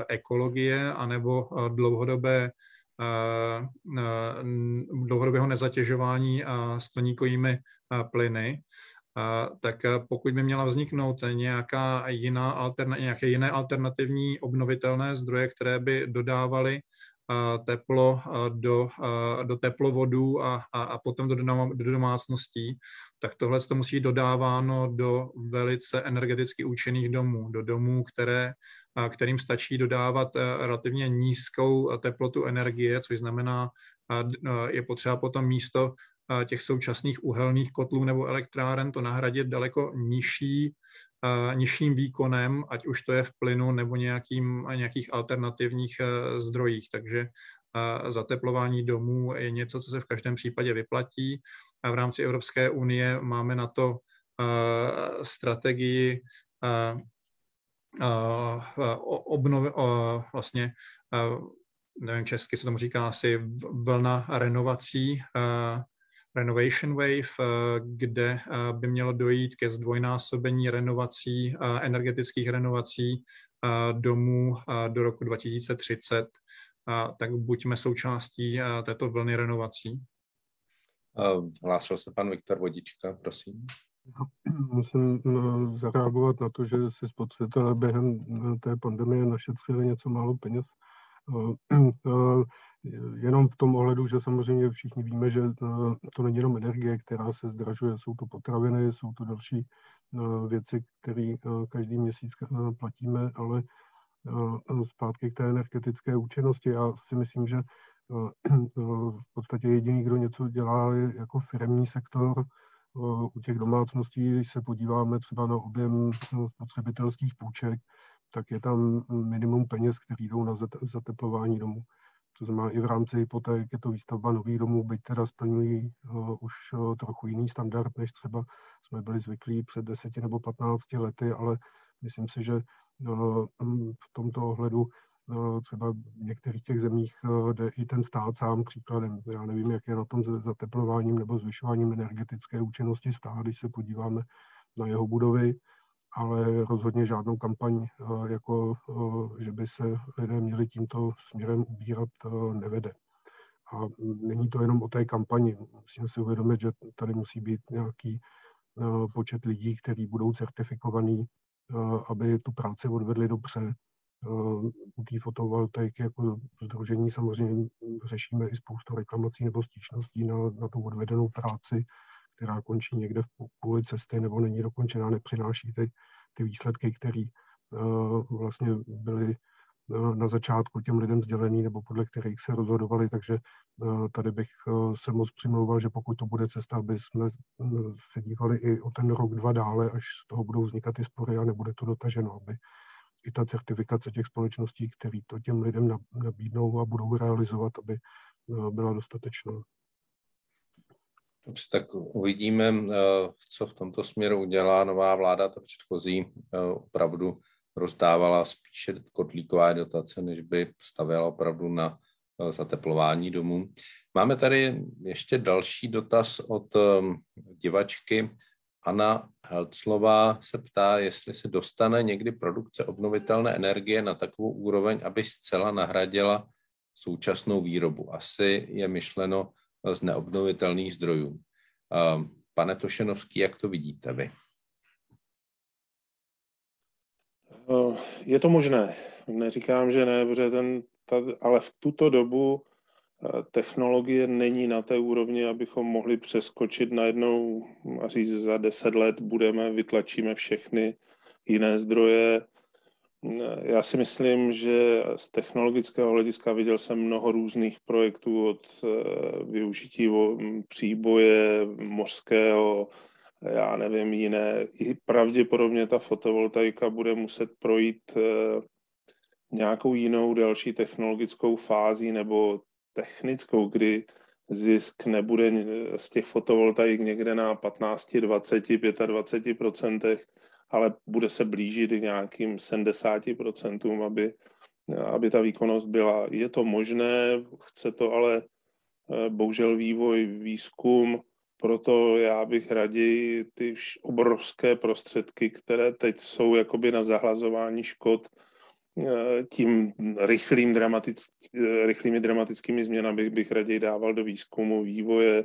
ekologie, anebo dlouhodobé dlouhodobého nezatěžování skleníkovými plyny. Tak pokud by měla vzniknout nějaká jiná nějaké jiné alternativní obnovitelné zdroje, které by dodávaly teplo do, do teplovodů a, a, a potom do, do domácností, tak tohle to musí být dodáváno do velice energeticky účinných domů, do domů, které, kterým stačí dodávat relativně nízkou teplotu energie, což znamená, je potřeba potom místo těch současných uhelných kotlů nebo elektráren to nahradit daleko nižší, nižším výkonem, ať už to je v plynu nebo nějakým, nějakých alternativních e, zdrojích. Takže zateplování domů je něco, co se v každém případě vyplatí. A v rámci Evropské unie máme na to strategii obnovy, vlastně nevím, česky se tomu říká asi vlna renovací Renovation Wave, eh, kde eh, by mělo dojít ke zdvojnásobení renovací, eh, energetických renovací domů do roku 2030, tak buďme součástí této vlny renovací.
Hlásil se pan Viktor Vodička, prosím.
Musím zareagovat na to, že si spotřebitelé během té pandemie našetřili něco málo peněz. Jenom v tom ohledu, že samozřejmě všichni víme, že eh, to není jenom energie, která se zdražuje, jsou to potraviny, jsou to další eh, věci, které eh, každý měsíc platíme, ale zpátky k té energetické účinnosti. Já si myslím, že v podstatě jediný, kdo něco dělá, je jako firmní sektor. U těch domácností, když se podíváme třeba na objem spotřebitelských půjček, tak je tam minimum peněz, které jdou na zateplování domů. To znamená, i v rámci hypoték je to výstavba nových domů, byť teda splňují uh, už uh, trochu jiný standard, než třeba jsme byli zvyklí před 10 nebo 15 lety, ale myslím si, že uh, v tomto ohledu třeba v některých těch zemích jde i ten stát sám příkladem. Já nevím, jak je na tom zateplováním nebo zvyšováním energetické účinnosti stát, když se podíváme na jeho budovy, ale rozhodně žádnou kampaň, eh, jako eh, že by se lidé měli tímto směrem ubírat, eh, nevede. A není to jenom o té kampani. Musíme si uvědomit, že tady musí být nějaký počet lidí, kteří budou certifikovaní, aby tu práci odvedli dobře. U té fotovoltaiky jako združení samozřejmě řešíme i spoustu reklamací nebo stížností na, na tu odvedenou práci která končí někde v půli cesty nebo není dokončená, nepřináší ty, ty výsledky, které uh, vlastně byly uh, na začátku těm lidem sdělený nebo podle kterých se rozhodovali, takže uh, tady bych se moc přimlouval, že pokud to bude cesta, aby jsme se dívali i o ten rok, dva dále, až z toho budou vznikat ty spory a nebude to dotaženo, aby i ta certifikace těch společností, které to těm lidem nabídnou a budou realizovat, aby byla dostatečná.
Dobře, tak uvidíme, eh, co v tomto směru udělá nová vláda. Ta předchozí eh, opravdu rozdávala spíše kotlíkové dotace, než by stavěla opravdu na eh, zateplování domů. Máme tady ještě další dotaz od divačky. Anna Helclová se ptá, jestli se dostane někdy produkce obnovitelné energie na takovou úroveň, aby zcela nahradila současnou výrobu. Asi je myšleno z neobnovitelných zdrojů. Pane Tošenovský, jak to vidíte vy?
No, je to možné. Neříkám, že ne, protože ten, ta, ale v tuto dobu eh, technologie není na té úrovni, abychom mohli přeskočit najednou a říct, za deset let budeme, vytlačíme všechny jiné zdroje, já si myslím, že z technologického hlediska viděl jsem mnoho různých projektů od eh, využití příboje mořského, já nevím, jiné. I pravděpodobně ta fotovoltaika bude muset projít eh, nějakou jinou další technologickou fází nebo technickou, kdy zisk nebude z těch fotovoltaik někde na 15, 20, 25 procentech, ale bude se blížit nějakým 70%, aby, aby ta výkonnost byla. Je to možné, chce to ale eh, bohužel vývoj, výzkum, proto já bych raději ty obrovské prostředky, které teď jsou jakoby na zahlazování škod, eh, tím rychlým dramatick, eh, rychlými dramatickými změnami bych raději dával do výzkumu, vývoje,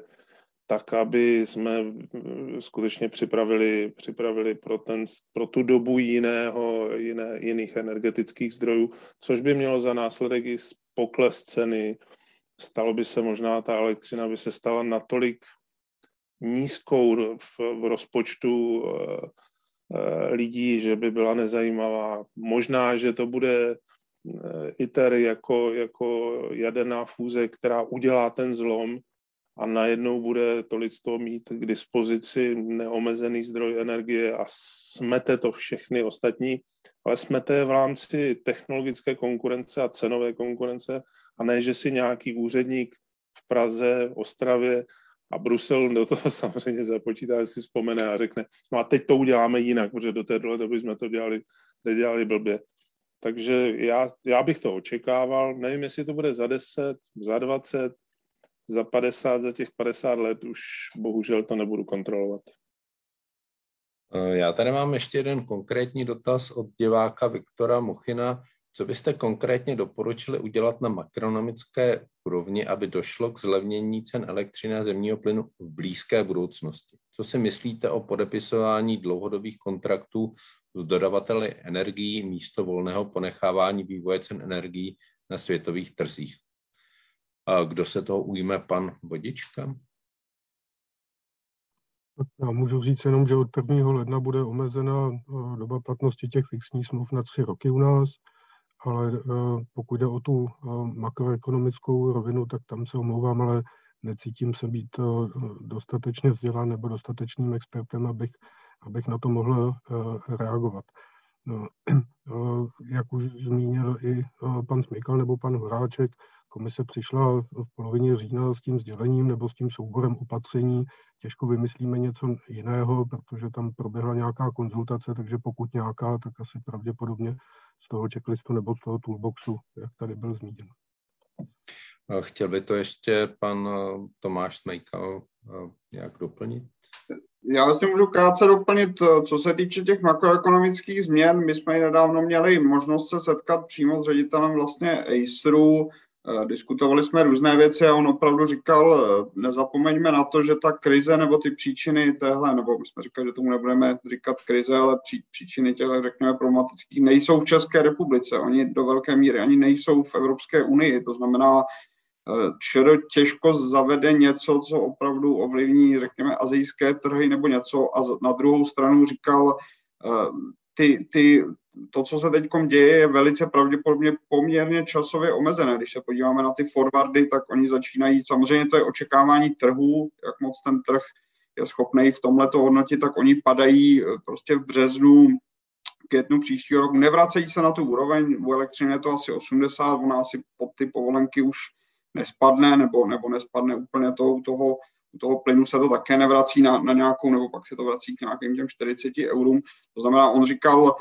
tak, aby jsme eh, skutečně připravili, připravili pro, ten, pro tu dobu jiného, jiné, jiných energetických zdrojů, což by mělo za následek i pokles ceny. Stalo by se možná, ta elektřina by se stala natolik nízkou v, v rozpočtu eh, eh, lidí, že by byla nezajímavá. Možná, že to bude ITER jako, jako jaderná fúze, která udělá ten zlom, a najednou bude to lidstvo mít k dispozici neomezený zdroj energie a smete to všechny ostatní, ale smete je v rámci technologické konkurence a cenové konkurence a ne, že si nějaký úředník v Praze, Ostravě a Brusel do toho samozřejmě započítá, si vzpomene a řekne, no a teď to uděláme jinak, protože do té doby jsme to dělali, nedělali blbě. Takže já, já bych to očekával, nevím, jestli to bude za 10, za 20, za 50, za těch 50 let už bohužel to nebudu kontrolovat.
Eh, já tady mám ještě jeden konkrétní dotaz od diváka Viktora Muchina. Co byste konkrétně doporučili udělat na makronomické úrovni, aby došlo k zlevnění cen elektřiny a zemního plynu v blízké budoucnosti? Co si myslíte o podepisování dlouhodobých kontraktů s dodavateli energií místo volného ponechávání vývoje cen energií na světových trzích? Kdo se toho ujme, pan Vodička?
Já můžu říct jenom, že od 1. ledna bude omezena eh, doba platnosti těch fixních smluv na tři roky u nás, ale eh, pokud jde o tu eh, makroekonomickou rovinu, tak tam se omlouvám, ale necítím se být dostatečně vzdělán nebo dostatečným expertem, abych, abych na to mohl reagovat. No, jak už zmínil i pan Smykal nebo pan Horáček, Komise přišla v polovině října s tím sdělením nebo s tím souborem opatření. Těžko vymyslíme něco jiného, protože tam proběhla nějaká konzultace, takže pokud nějaká, tak asi pravděpodobně z toho checklistu nebo z toho toolboxu, jak tady byl zmíněn.
Chtěl by to ještě pan eh, Tomáš Smejkal eh, jak doplnit?
Já si můžu krátce doplnit, eh, co se týče těch makroekonomických změn. My jsme i nedávno měli možnost se setkat přímo s ředitelem vlastně Aceru, diskutovali jsme různé věci a on opravdu říkal, eh, nezapomeňme na to, že ta krize nebo ty příčiny téhle, nebo my jsme říkali, že tomu nebudeme říkat krize, ale pří, příčiny těchto, řekněme, problematických nejsou v České republice. Oni do velké míry ani nejsou v Evropské unii. To znamená, eh, ČR těžko zavede něco, co opravdu ovlivní, řekněme, azijské trhy nebo něco a na druhou stranu říkal, ty, ty, to, co se teď děje, je velice pravděpodobně poměrně časově omezené. Když se podíváme na ty forwardy, tak oni začínají, samozřejmě to je očekávání trhu, jak moc ten trh je schopný v tomhle to hodnotit, tak oni padají eh, prostě v březnu, květnu příštího roku. Nevracejí se na tu úroveň, u elektřiny je to asi 80, ona asi pod ty povolenky už nespadne, nebo, nebo nespadne úplně toho, toho, toho plynu se to také nevrací na, na nějakou, nebo pak se to vrací k nějakým těm 40 eurům. To znamená, on říkal,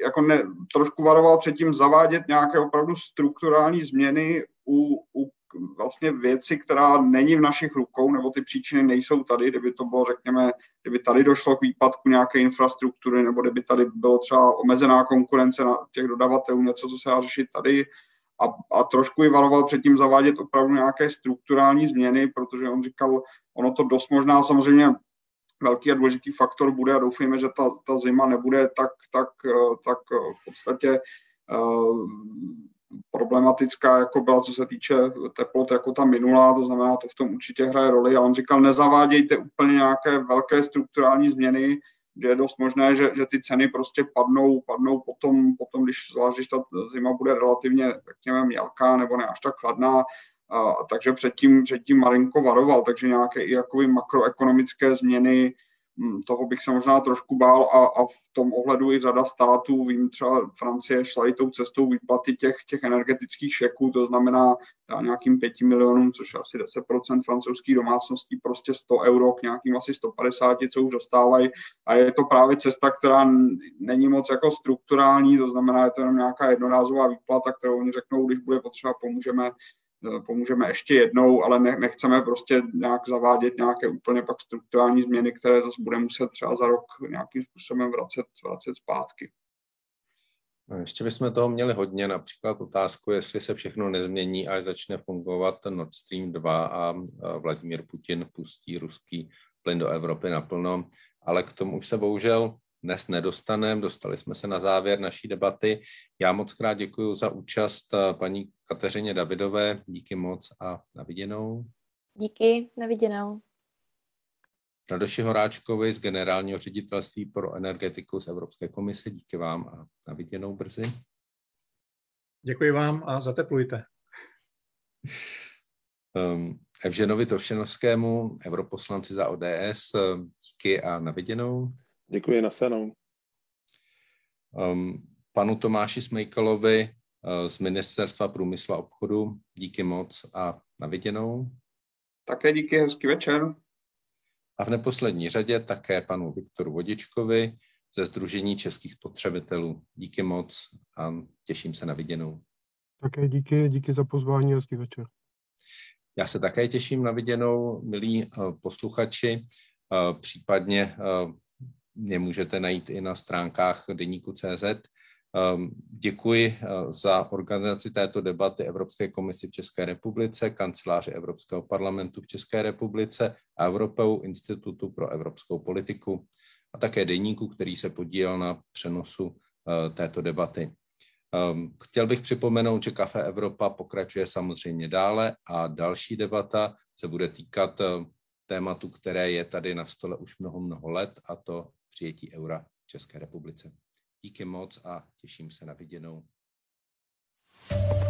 jako ne, trošku varoval předtím zavádět nějaké opravdu strukturální změny u, u vlastně věci, která není v našich rukou, nebo ty příčiny nejsou tady, kdyby to bylo, řekněme, kdyby tady došlo k výpadku nějaké infrastruktury, nebo kdyby tady bylo třeba omezená konkurence na těch dodavatelů, něco, co se dá řešit tady, a, a trošku i varoval předtím zavádět opravdu nějaké strukturální změny, protože on říkal, ono to dost možná samozřejmě velký a důležitý faktor bude a doufejme, že ta, ta zima nebude tak, tak, eh, tak eh, v podstatě uh, problematická, jako byla, co se týče teplot, jako ta minulá, to znamená, to v tom určitě hraje roli. A on říkal, nezavádějte úplně nějaké velké strukturální změny, že je dost možné, že, že ty ceny prostě padnou, padnou potom, potom když zvlášť, když ta zima bude relativně, řekněme, mělká nebo ne až tak chladná, a, takže předtím, předtím malinko varoval, takže nějaké i jakoby makroekonomické změny hm, toho bych se možná trošku bál a, a v tom ohledu i řada států, vím třeba Francie šla i tou cestou výplaty těch, těch energetických šeků, to znamená nějakým 5 milionům, což je asi 10% francouzských domácností, prostě 100 euro k nějakým asi 150, co už dostávají. A je to právě cesta, která není moc jako strukturální, to znamená, je to jenom nějaká jednorázová výplata, kterou oni řeknou, když bude potřeba, pomůžeme pomůžeme ještě jednou, ale ne, nechceme prostě nějak zavádět nějaké úplně pak strukturální změny, které zase bude muset třeba za rok nějakým způsobem vracet, vracet zpátky.
No, ještě bychom toho měli hodně, například otázku, jestli se všechno nezmění, až začne fungovat Nord Stream 2 a Vladimír Putin pustí ruský plyn do Evropy naplno, ale k tomu už se bohužel dnes nedostaneme. Dostali jsme se na závěr naší debaty. Já moc krát děkuji za účast eh, paní Kateřině Davidové. Díky moc a naviděnou.
Díky, naviděnou.
Radoši Horáčkovi z Generálního ředitelství pro energetiku z Evropské komise. Díky vám a naviděnou brzy.
Děkuji vám a zateplujte.
Um, Evženovi Tovšenovskému, europoslanci za ODS, eh, díky a naviděnou.
Děkuji na senou.
Um, panu Tomáši Smejkalovi uh, z Ministerstva průmyslu a obchodu díky moc a naviděnou.
Také díky, hezký večer.
A v neposlední řadě také panu Viktoru Vodičkovi ze Združení českých spotřebitelů. Díky moc a těším se na viděnou.
Také díky, díky za pozvání, hezký večer.
Já se také těším na viděnou, milí uh, posluchači, uh, případně mě můžete najít i na stránkách deníku CZ. Ehm, děkuji eh, za organizaci této debaty Evropské komisi v České republice, kanceláři Evropského parlamentu v České republice a Evropou institutu pro evropskou politiku a také deníku, který se podílel na přenosu eh, této debaty. Ehm, chtěl bych připomenout, že Kafe Evropa pokračuje samozřejmě dále a další debata se bude týkat eh, tématu, které je tady na stole už mnoho, mnoho let, a to přijetí eura v České republice. Díky moc a těším se na viděnou. thank you